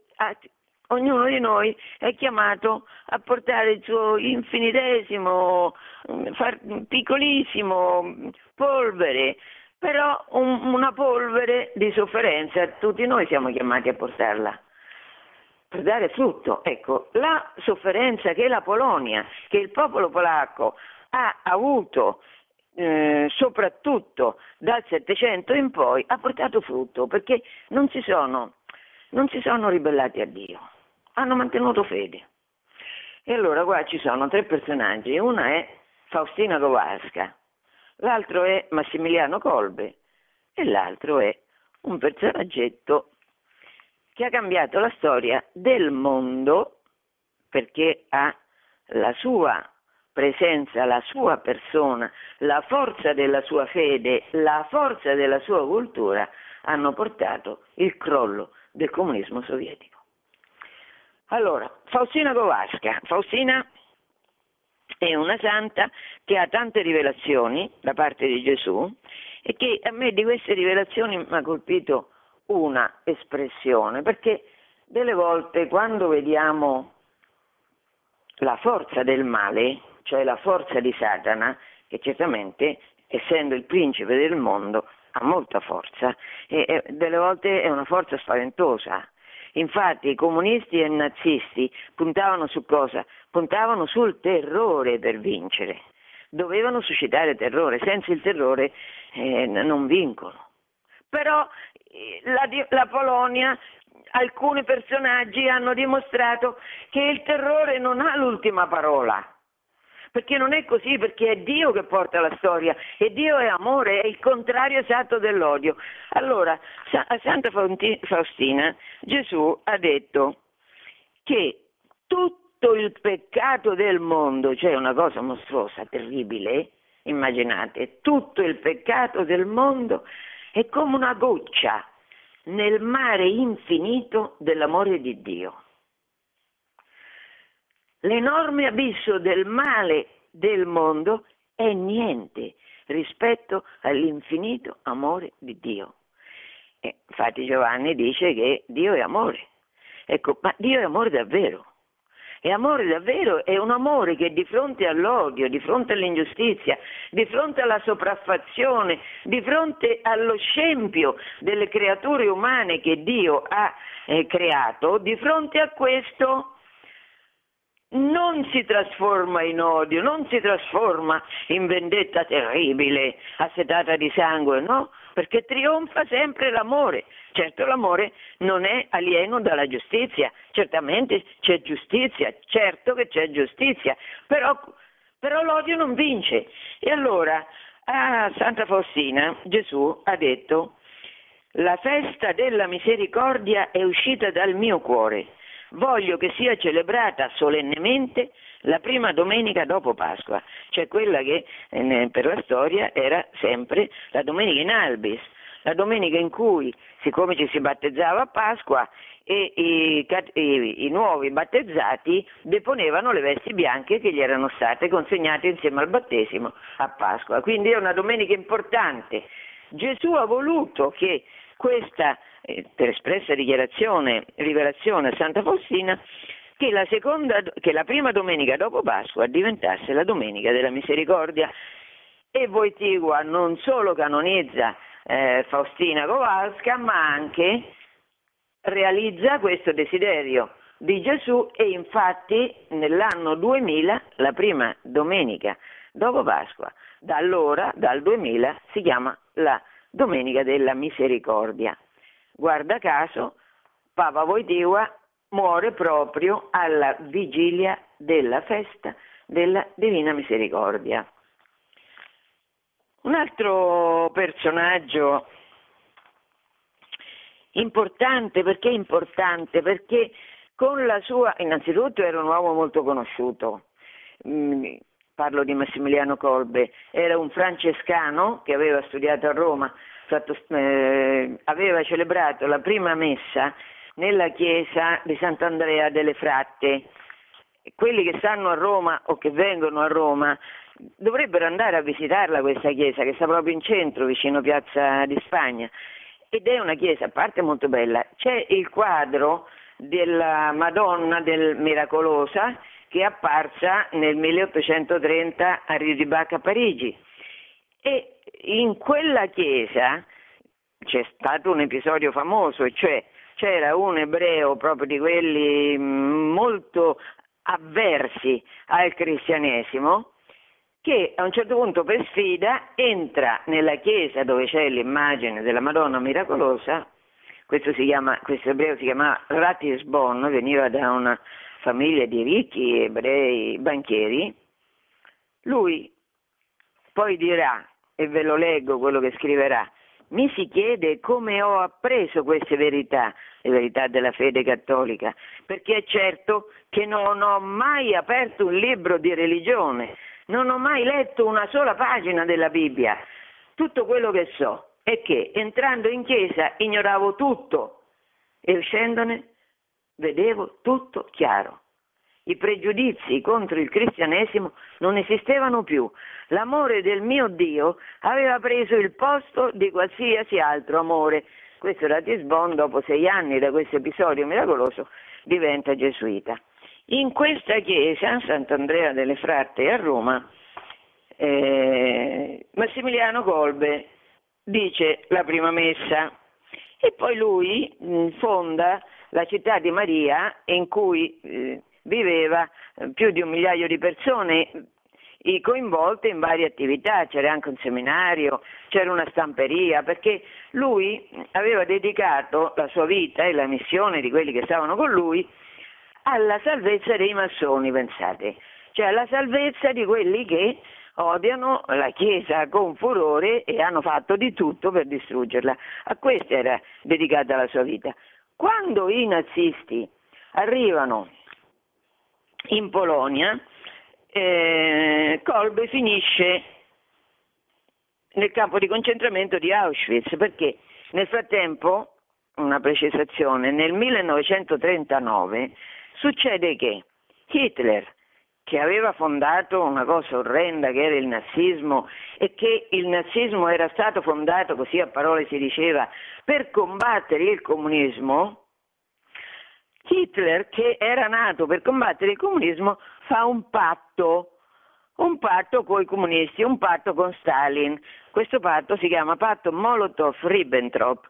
ognuno di noi è chiamato a portare il suo infinitesimo, mm, piccolissimo polvere, però un, una polvere di sofferenza, tutti noi siamo chiamati a portarla per dare frutto. Ecco, la sofferenza che la Polonia, che il popolo polacco ha avuto eh, soprattutto dal Settecento in poi, ha portato frutto perché non si sono, non si sono ribellati a Dio hanno mantenuto fede. E allora qua ci sono tre personaggi, una è Faustina Kowalska, l'altro è Massimiliano Kolbe e l'altro è un personaggetto che ha cambiato la storia del mondo perché ha la sua presenza, la sua persona, la forza della sua fede, la forza della sua cultura hanno portato il crollo del comunismo sovietico. Allora, Faustina Kowalska. Faustina è una santa che ha tante rivelazioni da parte di Gesù e che a me di queste rivelazioni mi ha colpito una espressione, perché delle volte quando vediamo la forza del male, cioè la forza di Satana, che certamente essendo il principe del mondo ha molta forza e, e delle volte è una forza spaventosa, Infatti i comunisti e i nazisti puntavano su cosa? Puntavano sul terrore per vincere. Dovevano suscitare terrore, senza il terrore eh, non vincono. Però eh, la, la Polonia alcuni personaggi hanno dimostrato che il terrore non ha l'ultima parola perché non è così, perché è Dio che porta la storia e Dio è amore, è il contrario esatto dell'odio. Allora, a Santa Faustina Gesù ha detto che tutto il peccato del mondo, cioè una cosa mostruosa, terribile, immaginate, tutto il peccato del mondo è come una goccia nel mare infinito dell'amore di Dio l'enorme abisso del male del mondo è niente rispetto all'infinito amore di Dio. E infatti Giovanni dice che Dio è amore. Ecco, ma Dio è amore davvero. E amore davvero è un amore che di fronte all'odio, di fronte all'ingiustizia, di fronte alla sopraffazione, di fronte allo scempio delle creature umane che Dio ha eh, creato, di fronte a questo non si trasforma in odio, non si trasforma in vendetta terribile, assetata di sangue, no? Perché trionfa sempre l'amore. Certo l'amore non è alieno dalla giustizia, certamente c'è giustizia, certo che c'è giustizia, però, però l'odio non vince. E allora a Santa Faustina Gesù ha detto la festa della misericordia è uscita dal mio cuore voglio che sia celebrata solennemente la prima domenica dopo Pasqua, cioè quella che eh, per la storia era sempre la domenica in albis, la domenica in cui, siccome ci si battezzava a Pasqua, e i, i, i, nuovi battezzati deponevano le vesti bianche che gli erano state consegnate insieme al battesimo a Pasqua. Quindi è una domenica importante. Gesù ha voluto che questa eh, per espressa dichiarazione, rivelazione a Santa Faustina, che la, seconda, che la prima domenica dopo Pasqua diventasse la domenica della misericordia e Wojtyła non solo canonizza eh, Faustina Kowalska, ma anche realizza questo desiderio di Gesù e infatti nell'anno 2000, la prima domenica dopo Pasqua, da allora, dal 2000, si chiama la Domenica della Misericordia. Guarda caso, Papa Wojtyła muore proprio alla vigilia della festa della Divina Misericordia. Un altro personaggio importante, perché importante? Perché con la sua, innanzitutto era un uomo molto conosciuto, mm, parlo di Massimiliano Colbe, era un francescano che aveva studiato a Roma, fatto, eh, aveva celebrato la prima messa nella chiesa di Sant'Andrea delle Fratte. Quelli che stanno a Roma o che vengono a Roma dovrebbero andare a visitarla questa chiesa che sta proprio in centro, vicino Piazza di Spagna. Ed è una chiesa, a parte molto bella, c'è il quadro della Madonna del Miracolosa che è apparsa nel 1830 a Ridibac a Parigi. E in quella chiesa c'è stato un episodio famoso, cioè c'era un ebreo proprio di quelli mm, molto avversi al cristianesimo che a un certo punto per sfida entra nella chiesa dove c'è l'immagine della Madonna miracolosa, questo, chiama, questo ebreo si chiamava Ratisbon, veniva da una famiglia di ricchi ebrei banchieri, lui poi dirà, e ve lo leggo quello che scriverà, mi si chiede come ho appreso queste verità, le verità della fede cattolica, perché è certo che non ho mai aperto un libro di religione, non ho mai letto una sola pagina della Bibbia. Tutto quello che so è che entrando in chiesa ignoravo tutto e uscendone vedevo tutto chiaro. I pregiudizi contro il cristianesimo non esistevano più. L'amore del mio Dio aveva preso il posto di qualsiasi altro amore. Questo Ratisbon, dopo sei anni da questo episodio miracoloso, diventa gesuita. In questa chiesa, Sant'Andrea delle Fratte a Roma, eh, Massimiliano Colbe dice la prima messa e poi lui mh, fonda la città di Maria in cui eh, viveva eh, più di un migliaio di persone coinvolte in varie attività, c'era anche un seminario, c'era una stamperia, perché lui aveva dedicato la sua vita e la missione di quelli che stavano con lui alla salvezza dei massoni, pensate, cioè alla salvezza di quelli che odiano la Chiesa con furore e hanno fatto di tutto per distruggerla. A questo era dedicata la sua vita. Quando i nazisti arrivano in Polonia, eh, Kolbe finisce nel campo di concentramento di Auschwitz perché nel frattempo, una precisazione, nel 1939 succede che Hitler, che aveva fondato una cosa orrenda che era il nazismo e che il nazismo era stato fondato, così a parole si diceva, per combattere il comunismo, Hitler, che era nato per combattere il comunismo, fa un patto, un patto con i comunisti, un patto con Stalin. Questo patto si chiama patto Molotov-Ribbentrop,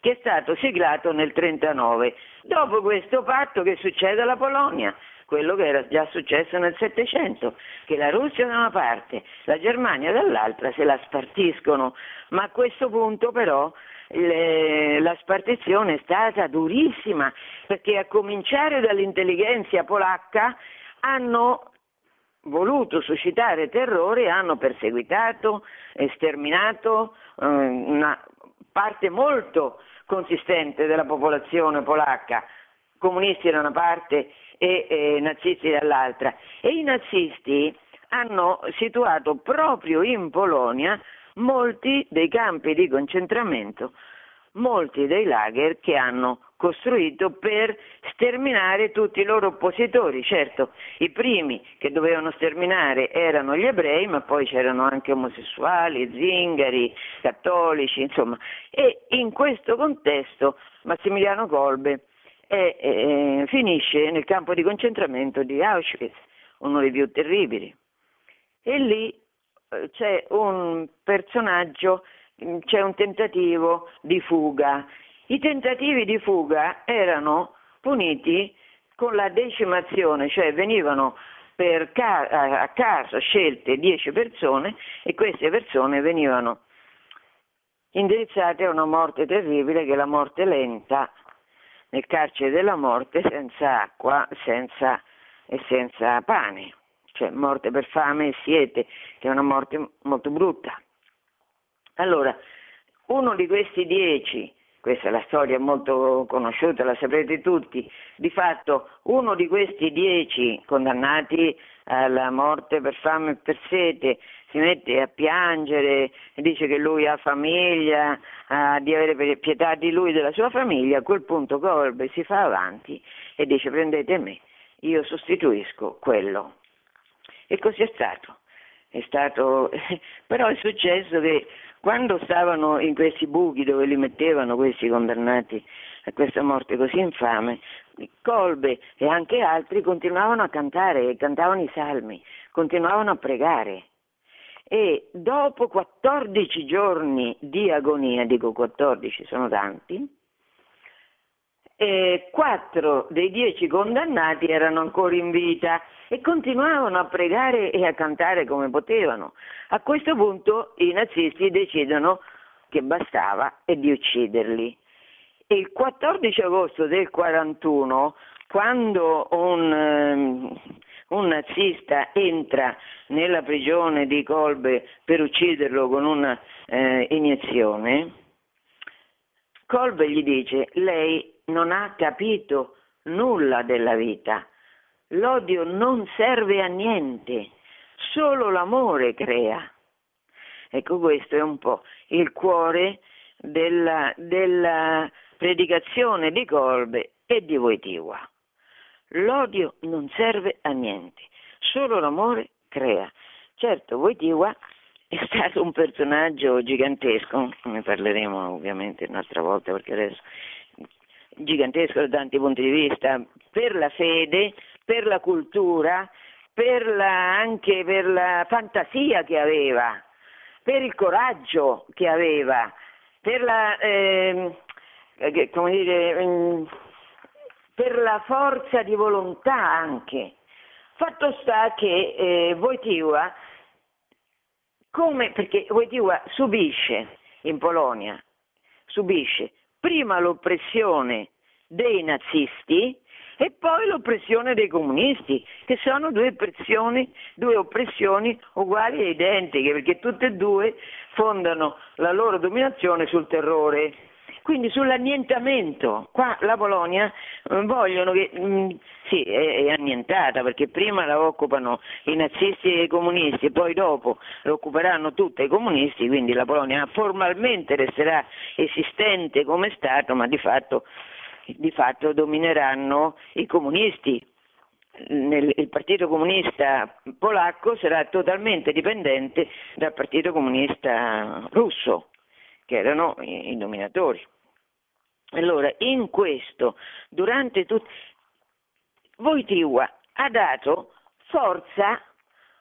che è stato siglato nel 1939. Dopo questo patto che succede alla Polonia? Quello che era già successo nel Settecento, che la Russia da una parte, la Germania dall'altra se la spartiscono, ma a questo punto però le, la spartizione è stata durissima, perché a cominciare dall'intelligenza polacca hanno voluto suscitare terrore hanno perseguitato e sterminato eh, una parte molto consistente della popolazione polacca, comunisti da una parte e eh, nazisti dall'altra. E i nazisti hanno situato proprio in Polonia molti dei campi di concentramento, molti dei lager che hanno costruito per sterminare tutti i loro oppositori. Certo, i primi che dovevano sterminare erano gli ebrei, ma poi c'erano anche omosessuali, zingari, cattolici, insomma. E in questo contesto Massimiliano Kolbe è, è, finisce nel campo di concentramento di Auschwitz, uno dei più terribili. E lì c'è un personaggio, c'è un tentativo di fuga. I tentativi di fuga erano puniti con la decimazione, cioè venivano ca- a caso scelte 10 persone e queste persone venivano indirizzate a una morte terribile che è la morte lenta nel carcere della morte senza acqua senza, e senza pane, cioè morte per fame e siete, che è una morte molto brutta. Allora, uno di questi dieci, questa è la storia molto conosciuta, la saprete tutti, di fatto uno di questi dieci condannati alla morte per fame e per sete si mette a piangere, dice che lui ha famiglia, ha di avere pietà di lui e della sua famiglia, a quel punto Colbe si fa avanti e dice prendete me, io sostituisco quello. E così è stato. È stato, però è successo che quando stavano in questi buchi dove li mettevano questi condannati a questa morte così infame, Colbe e anche altri continuavano a cantare, cantavano i salmi, continuavano a pregare. E dopo 14 giorni di agonia, dico 14, sono tanti, e quattro dei dieci condannati erano ancora in vita e continuavano a pregare e a cantare come potevano. A questo punto i nazisti decidono che bastava e di ucciderli. Il 14 agosto del 41, quando un, um, un nazista entra nella prigione di Kolbe per ucciderlo con una eh, iniezione, Kolbe gli dice lei non ha capito nulla della vita. L'odio non serve a niente, solo l'amore crea. Ecco, questo è un po' il cuore della, della predicazione di Colbe e di Wojtyła. L'odio non serve a niente, solo l'amore crea. Certo, Wojtyła è stato un personaggio gigantesco, ne parleremo ovviamente un'altra volta perché adesso gigantesco da tanti punti di vista, per la fede, per la cultura, per la, anche per la fantasia che aveva, per il coraggio che aveva, per la, eh, come dire, mm, per la forza di volontà anche. Fatto sta che eh, Wojtyła, come, perché Wojtyła subisce in Polonia, subisce prima l'oppressione dei nazisti e poi l'oppressione dei comunisti, che sono due due oppressioni uguali e identiche, perché tutte e due fondano la loro dominazione sul terrore. Quindi sull'annientamento, qua la Polonia eh, vogliono che, mh, mm, sì, è, è, annientata perché prima la occupano i nazisti e i comunisti poi dopo la occuperanno tutti i comunisti, quindi la Polonia formalmente resterà esistente come Stato, ma di fatto, di fatto domineranno i comunisti. Nel, il Partito Comunista polacco sarà totalmente dipendente dal Partito Comunista russo, che erano i, i dominatori. Allora, in questo, durante tutto, Wojtyła ha dato forza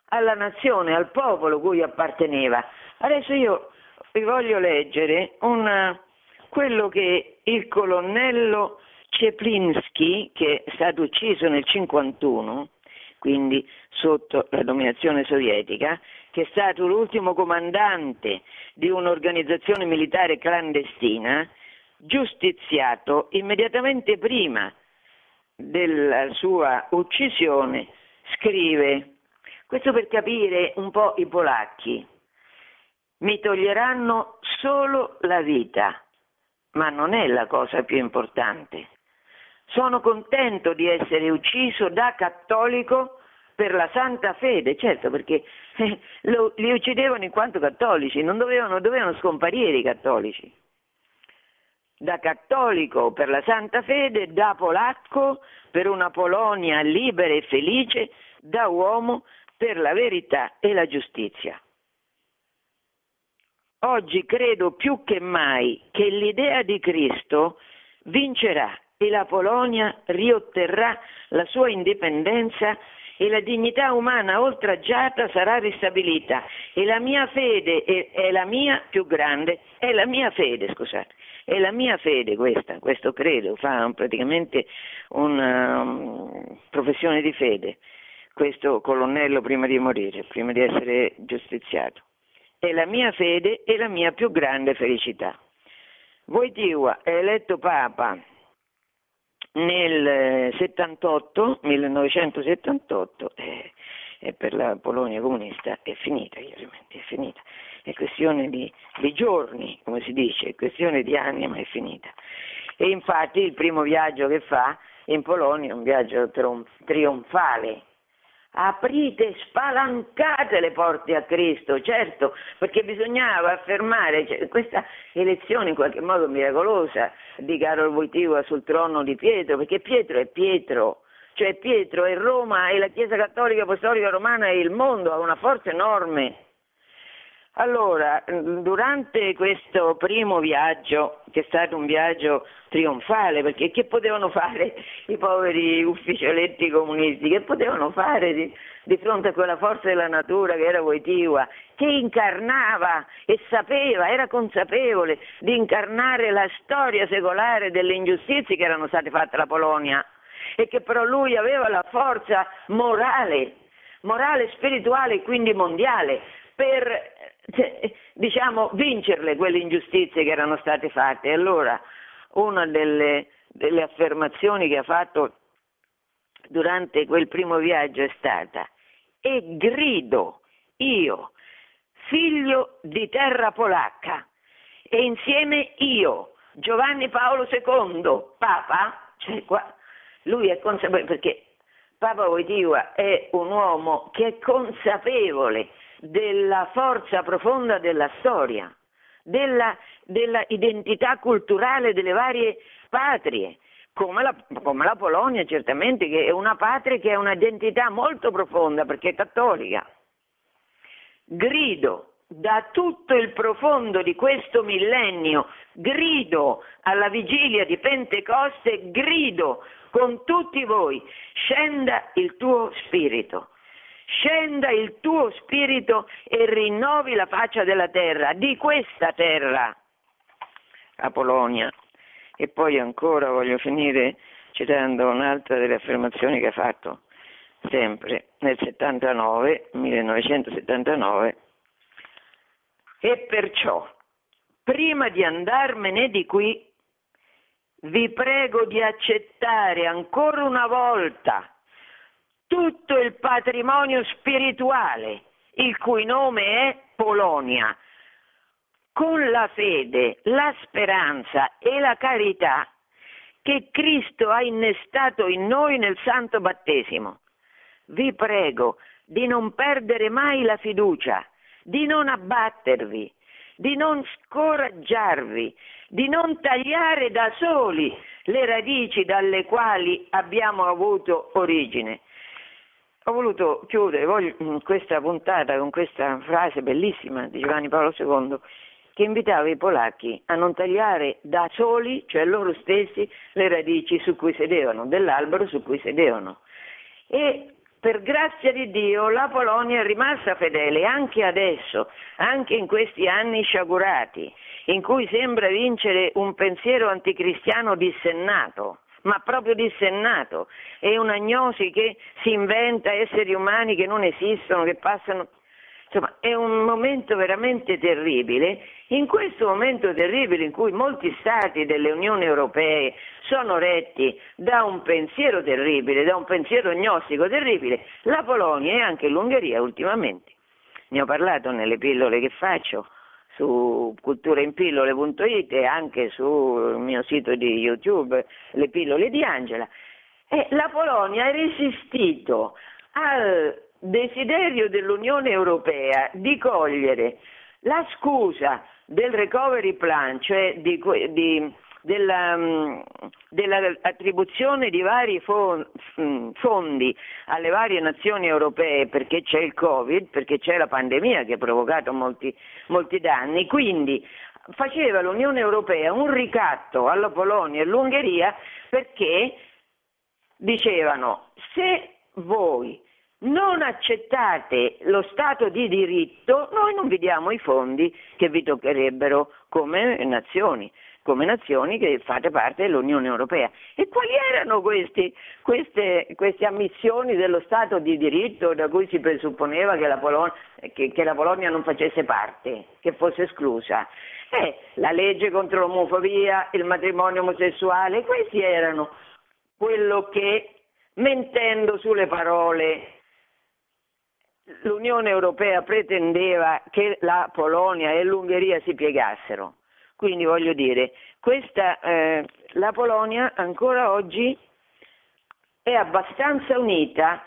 alla nazione, al popolo cui apparteneva. Adesso io vi voglio leggere una, quello che il colonnello Ceplinski, che è stato ucciso nel 1951, quindi sotto la dominazione sovietica, che è stato l'ultimo comandante di un'organizzazione militare clandestina, giustiziato immediatamente prima della sua uccisione, scrive, questo per capire un po' i polacchi, mi toglieranno solo la vita, ma non è la cosa più importante. Sono contento di essere ucciso da cattolico per la santa fede, certo perché eh, lo, li uccidevano in quanto cattolici, non dovevano, dovevano scomparire i cattolici da cattolico per la santa fede, da polacco per una Polonia libera e felice, da uomo per la verità e la giustizia. Oggi credo più che mai che l'idea di Cristo vincerà e la Polonia riotterrà la sua indipendenza e la dignità umana oltraggiata sarà ristabilita e la mia fede è, è la mia più grande, è la mia fede, scusate, È la mia fede questa, questo credo, fa praticamente una um, professione di fede, questo colonnello prima di morire, prima di essere giustiziato. È la mia fede e la mia più grande felicità. Wojtyła è eletto Papa nel 78, 1978, eh, e per la Polonia comunista è finita, chiaramente, è finita. È questione di, di giorni, come si dice, è questione di anni, ma è finita. E infatti il primo viaggio che fa in Polonia è un viaggio trionfale, aprite, spalancate le porte a Cristo, certo, perché bisognava affermare cioè, questa elezione in qualche modo miracolosa di Carlo Wojtyła sul trono di Pietro, perché Pietro è Pietro, cioè Pietro è Roma e la Chiesa Cattolica Apostolica Romana e il mondo, ha una forza enorme. Allora, durante questo primo viaggio, che è stato un viaggio trionfale, perché che potevano fare i poveri ufficioletti comunisti? Che potevano fare di, di fronte a quella forza della natura che era Wojtyła, che incarnava e sapeva, era consapevole di incarnare la storia secolare delle ingiustizie che erano state fatte alla Polonia e che però lui aveva la forza morale, morale, spirituale e quindi mondiale per cioè, diciamo, vincerle quelle ingiustizie che erano state fatte. E allora una delle, delle affermazioni che ha fatto durante quel primo viaggio è stata e grido io, figlio di terra polacca, e insieme io, Giovanni Paolo II, Papa, cioè qua, lui è consapevole perché Papa Wojtyła è un uomo che è consapevole della forza profonda della storia, della, della identità culturale delle varie patrie, come la, come la, Polonia certamente, che è una patria che ha un'identità molto profonda perché è cattolica. Grido da tutto il profondo di questo millennio, grido alla vigilia di Pentecoste, grido con tutti voi, scenda il tuo spirito scenda il tuo spirito e rinnovi la faccia della terra, di questa terra, la Polonia. E poi ancora voglio finire citando un'altra delle affermazioni che ha fatto sempre nel 79, 1979, e perciò, prima di andarmene di qui, vi prego di accettare ancora una volta tutto il patrimonio spirituale, il cui nome è Polonia, con la fede, la speranza e la carità che Cristo ha innestato in noi nel santo battesimo. Vi prego di non perdere mai la fiducia, di non abbattervi, di non scoraggiarvi, di non tagliare da soli le radici dalle quali abbiamo avuto origine, ho voluto chiudere mm, questa puntata con questa frase bellissima di Giovanni Paolo II che invitava i polacchi a non tagliare da soli, cioè loro stessi, le radici su cui sedevano, dell'albero su cui sedevano. E per grazia di Dio la Polonia è rimasta fedele anche adesso, anche in questi anni sciagurati, in cui sembra vincere un pensiero anticristiano dissennato ma proprio dissennato, è un'agnosi che si inventa esseri umani che non esistono, che passano. Insomma, è un momento veramente terribile. In questo momento terribile in cui molti stati delle Unioni Europee sono retti da un pensiero terribile, da un pensiero gnostico terribile, la Polonia e anche l'Ungheria ultimamente. Ne ho parlato nelle pillole che faccio su culturainpillole.it e anche sul mio sito di YouTube, le pillole di Angela. E la Polonia ha resistito al desiderio dell'Unione Europea di cogliere la scusa del recovery plan, cioè di, di della, mm, dell'attribuzione di vari mm, fondi alle varie nazioni europee perché c'è il Covid, perché c'è la pandemia che ha provocato molti, molti danni, quindi faceva l'Unione Europea un ricatto alla Polonia e all'Ungheria perché dicevano se voi non accettate lo Stato di diritto, noi non vi diamo i fondi che vi toccherebbero come nazioni come nazioni che fate parte dell'Unione Europea. E quali erano questi, queste, queste, ammissioni dello Stato di diritto da cui si presupponeva che la, Polonia, che, che la Polonia non facesse parte, che fosse esclusa? Eh, la legge contro l'omofobia, il matrimonio omosessuale, questi erano quello che, mentendo sulle parole, l'Unione Europea pretendeva che la Polonia e l'Ungheria si piegassero. Quindi voglio dire, questa, eh, la Polonia ancora oggi è abbastanza unita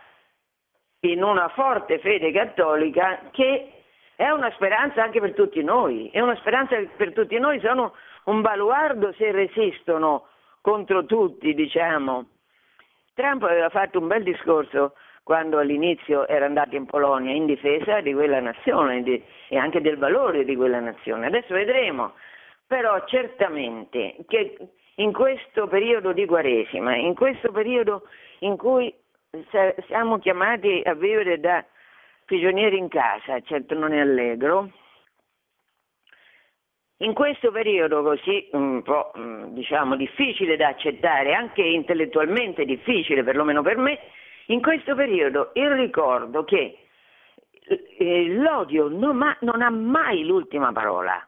in una forte fede cattolica che è una speranza anche per tutti noi, è una speranza per tutti noi, sono un baluardo se resistono contro tutti, diciamo. Trump aveva fatto un bel discorso quando all'inizio era andato in Polonia in difesa di quella nazione e anche del valore di quella nazione. Adesso vedremo però certamente che in questo periodo di Quaresima, in questo periodo in cui siamo chiamati a vivere da prigionieri in casa, certo non è allegro, in questo periodo così un po' diciamo difficile da accettare, anche intellettualmente difficile perlomeno per me, in questo periodo il ricordo che eh, l'odio non ha mai l'ultima parola.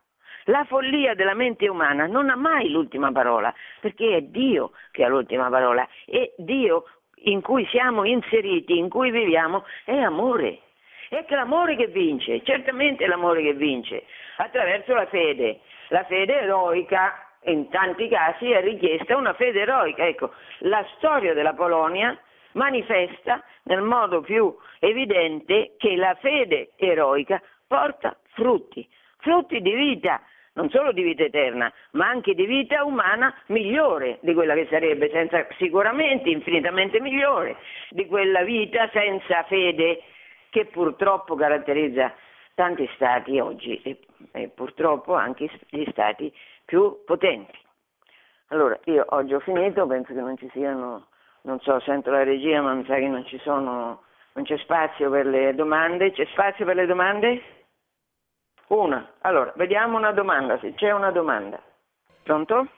La follia della mente umana non ha mai l'ultima parola, perché è Dio che ha l'ultima parola e Dio in cui siamo inseriti, in cui viviamo, è amore. È l'amore che vince, certamente è l'amore che vince, attraverso la fede. La fede eroica, in tanti casi, è richiesta una fede eroica. Ecco, la storia della Polonia manifesta nel modo più evidente che la fede eroica porta frutti, frutti di vita non solo di vita eterna, ma anche di vita umana migliore di quella che sarebbe, senza, sicuramente infinitamente migliore di quella vita senza fede che purtroppo caratterizza tanti stati oggi e, e purtroppo anche gli stati più potenti. Allora, io oggi ho finito, penso che non ci siano, non so, sento la regia, ma mi sa che non ci sono, non c'è spazio per le domande. C'è spazio per le domande? Una. Allora, vediamo una domanda, se c'è una domanda. Pronto?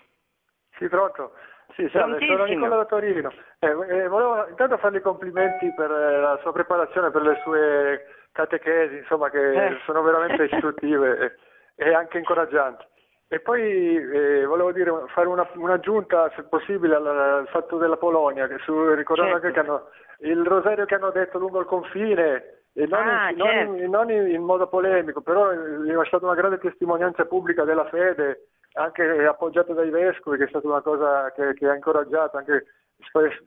Sì, pronto. Sì, salve, sono Nicola da Torino. Eh, eh, volevo intanto fargli complimenti per eh, la sua preparazione, per le sue catechesi, insomma, che eh. sono veramente istruttive e, e, anche incoraggianti. E poi eh, volevo dire, fare una, un'aggiunta, se possibile, al, al, fatto della Polonia, che su, ricordando certo. anche che hanno il rosario che hanno detto lungo il confine, e non, ah, in, certo. non, in, non in, modo polemico, però è stata una grande testimonianza pubblica della fede, anche appoggiata dai vescovi, che è stata una cosa che, che ha incoraggiato, anche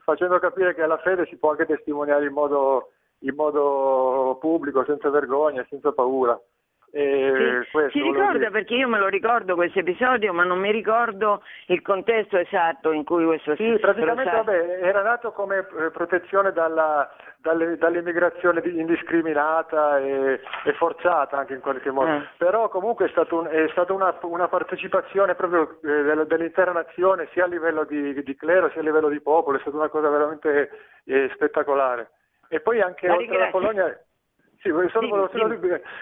facendo capire che alla fede si può anche testimoniare in modo, in modo pubblico, senza vergogna, senza paura. Eh, si, si ricorda perché io me lo ricordo questo episodio, ma non mi ricordo il contesto esatto in cui questo Sì, praticamente vabbè, era nato come eh, protezione dalla, dalle, dall'immigrazione indiscriminata e, e, forzata anche in qualche modo. Eh. Però comunque è, stato un, è stata una, una, partecipazione proprio eh, dell'intera nazione, sia a livello di, di, clero sia a livello di popolo, è stata una cosa veramente eh, spettacolare. E poi anche oltre alla Polonia sì, solo, sì, solo,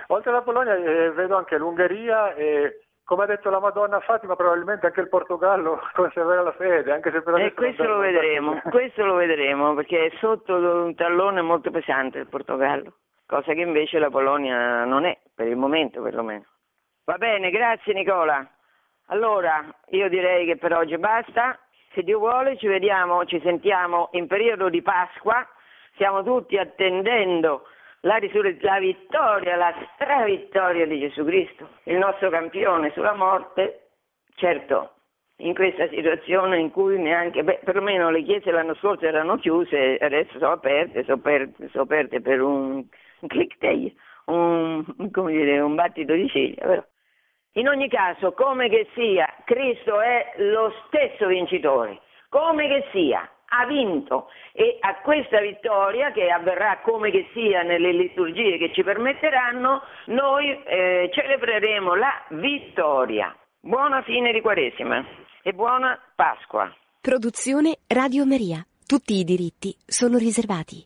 oltre alla Polonia eh, vedo anche l'Ungheria e come ha detto la Madonna Fatima probabilmente anche il Portogallo conserverà la fede anche se per e questo lo vedremo questo lo vedremo perché è sotto un tallone molto pesante il Portogallo cosa che invece la Polonia non è per il momento perlomeno. Va bene grazie Nicola. Allora io direi che per oggi basta se Dio vuole ci vediamo ci sentiamo in periodo di Pasqua stiamo tutti attendendo la, risur- la vittoria, la stravittoria di Gesù Cristo, il nostro campione sulla morte, certo in questa situazione in cui neanche, beh, perlomeno le chiese l'anno scorso erano chiuse, adesso sono aperte, sono aperte, sono aperte per un, un click day, un, dire, un battito di ciglia. Però. In ogni caso, come che sia, Cristo è lo stesso vincitore, come che sia, ha vinto e a questa vittoria che avverrà come che sia nelle liturgie che ci permetteranno, noi eh, celebreremo la vittoria. Buona fine di Quaresima e buona Pasqua. Produzione Radio Maria. Tutti i diritti sono riservati.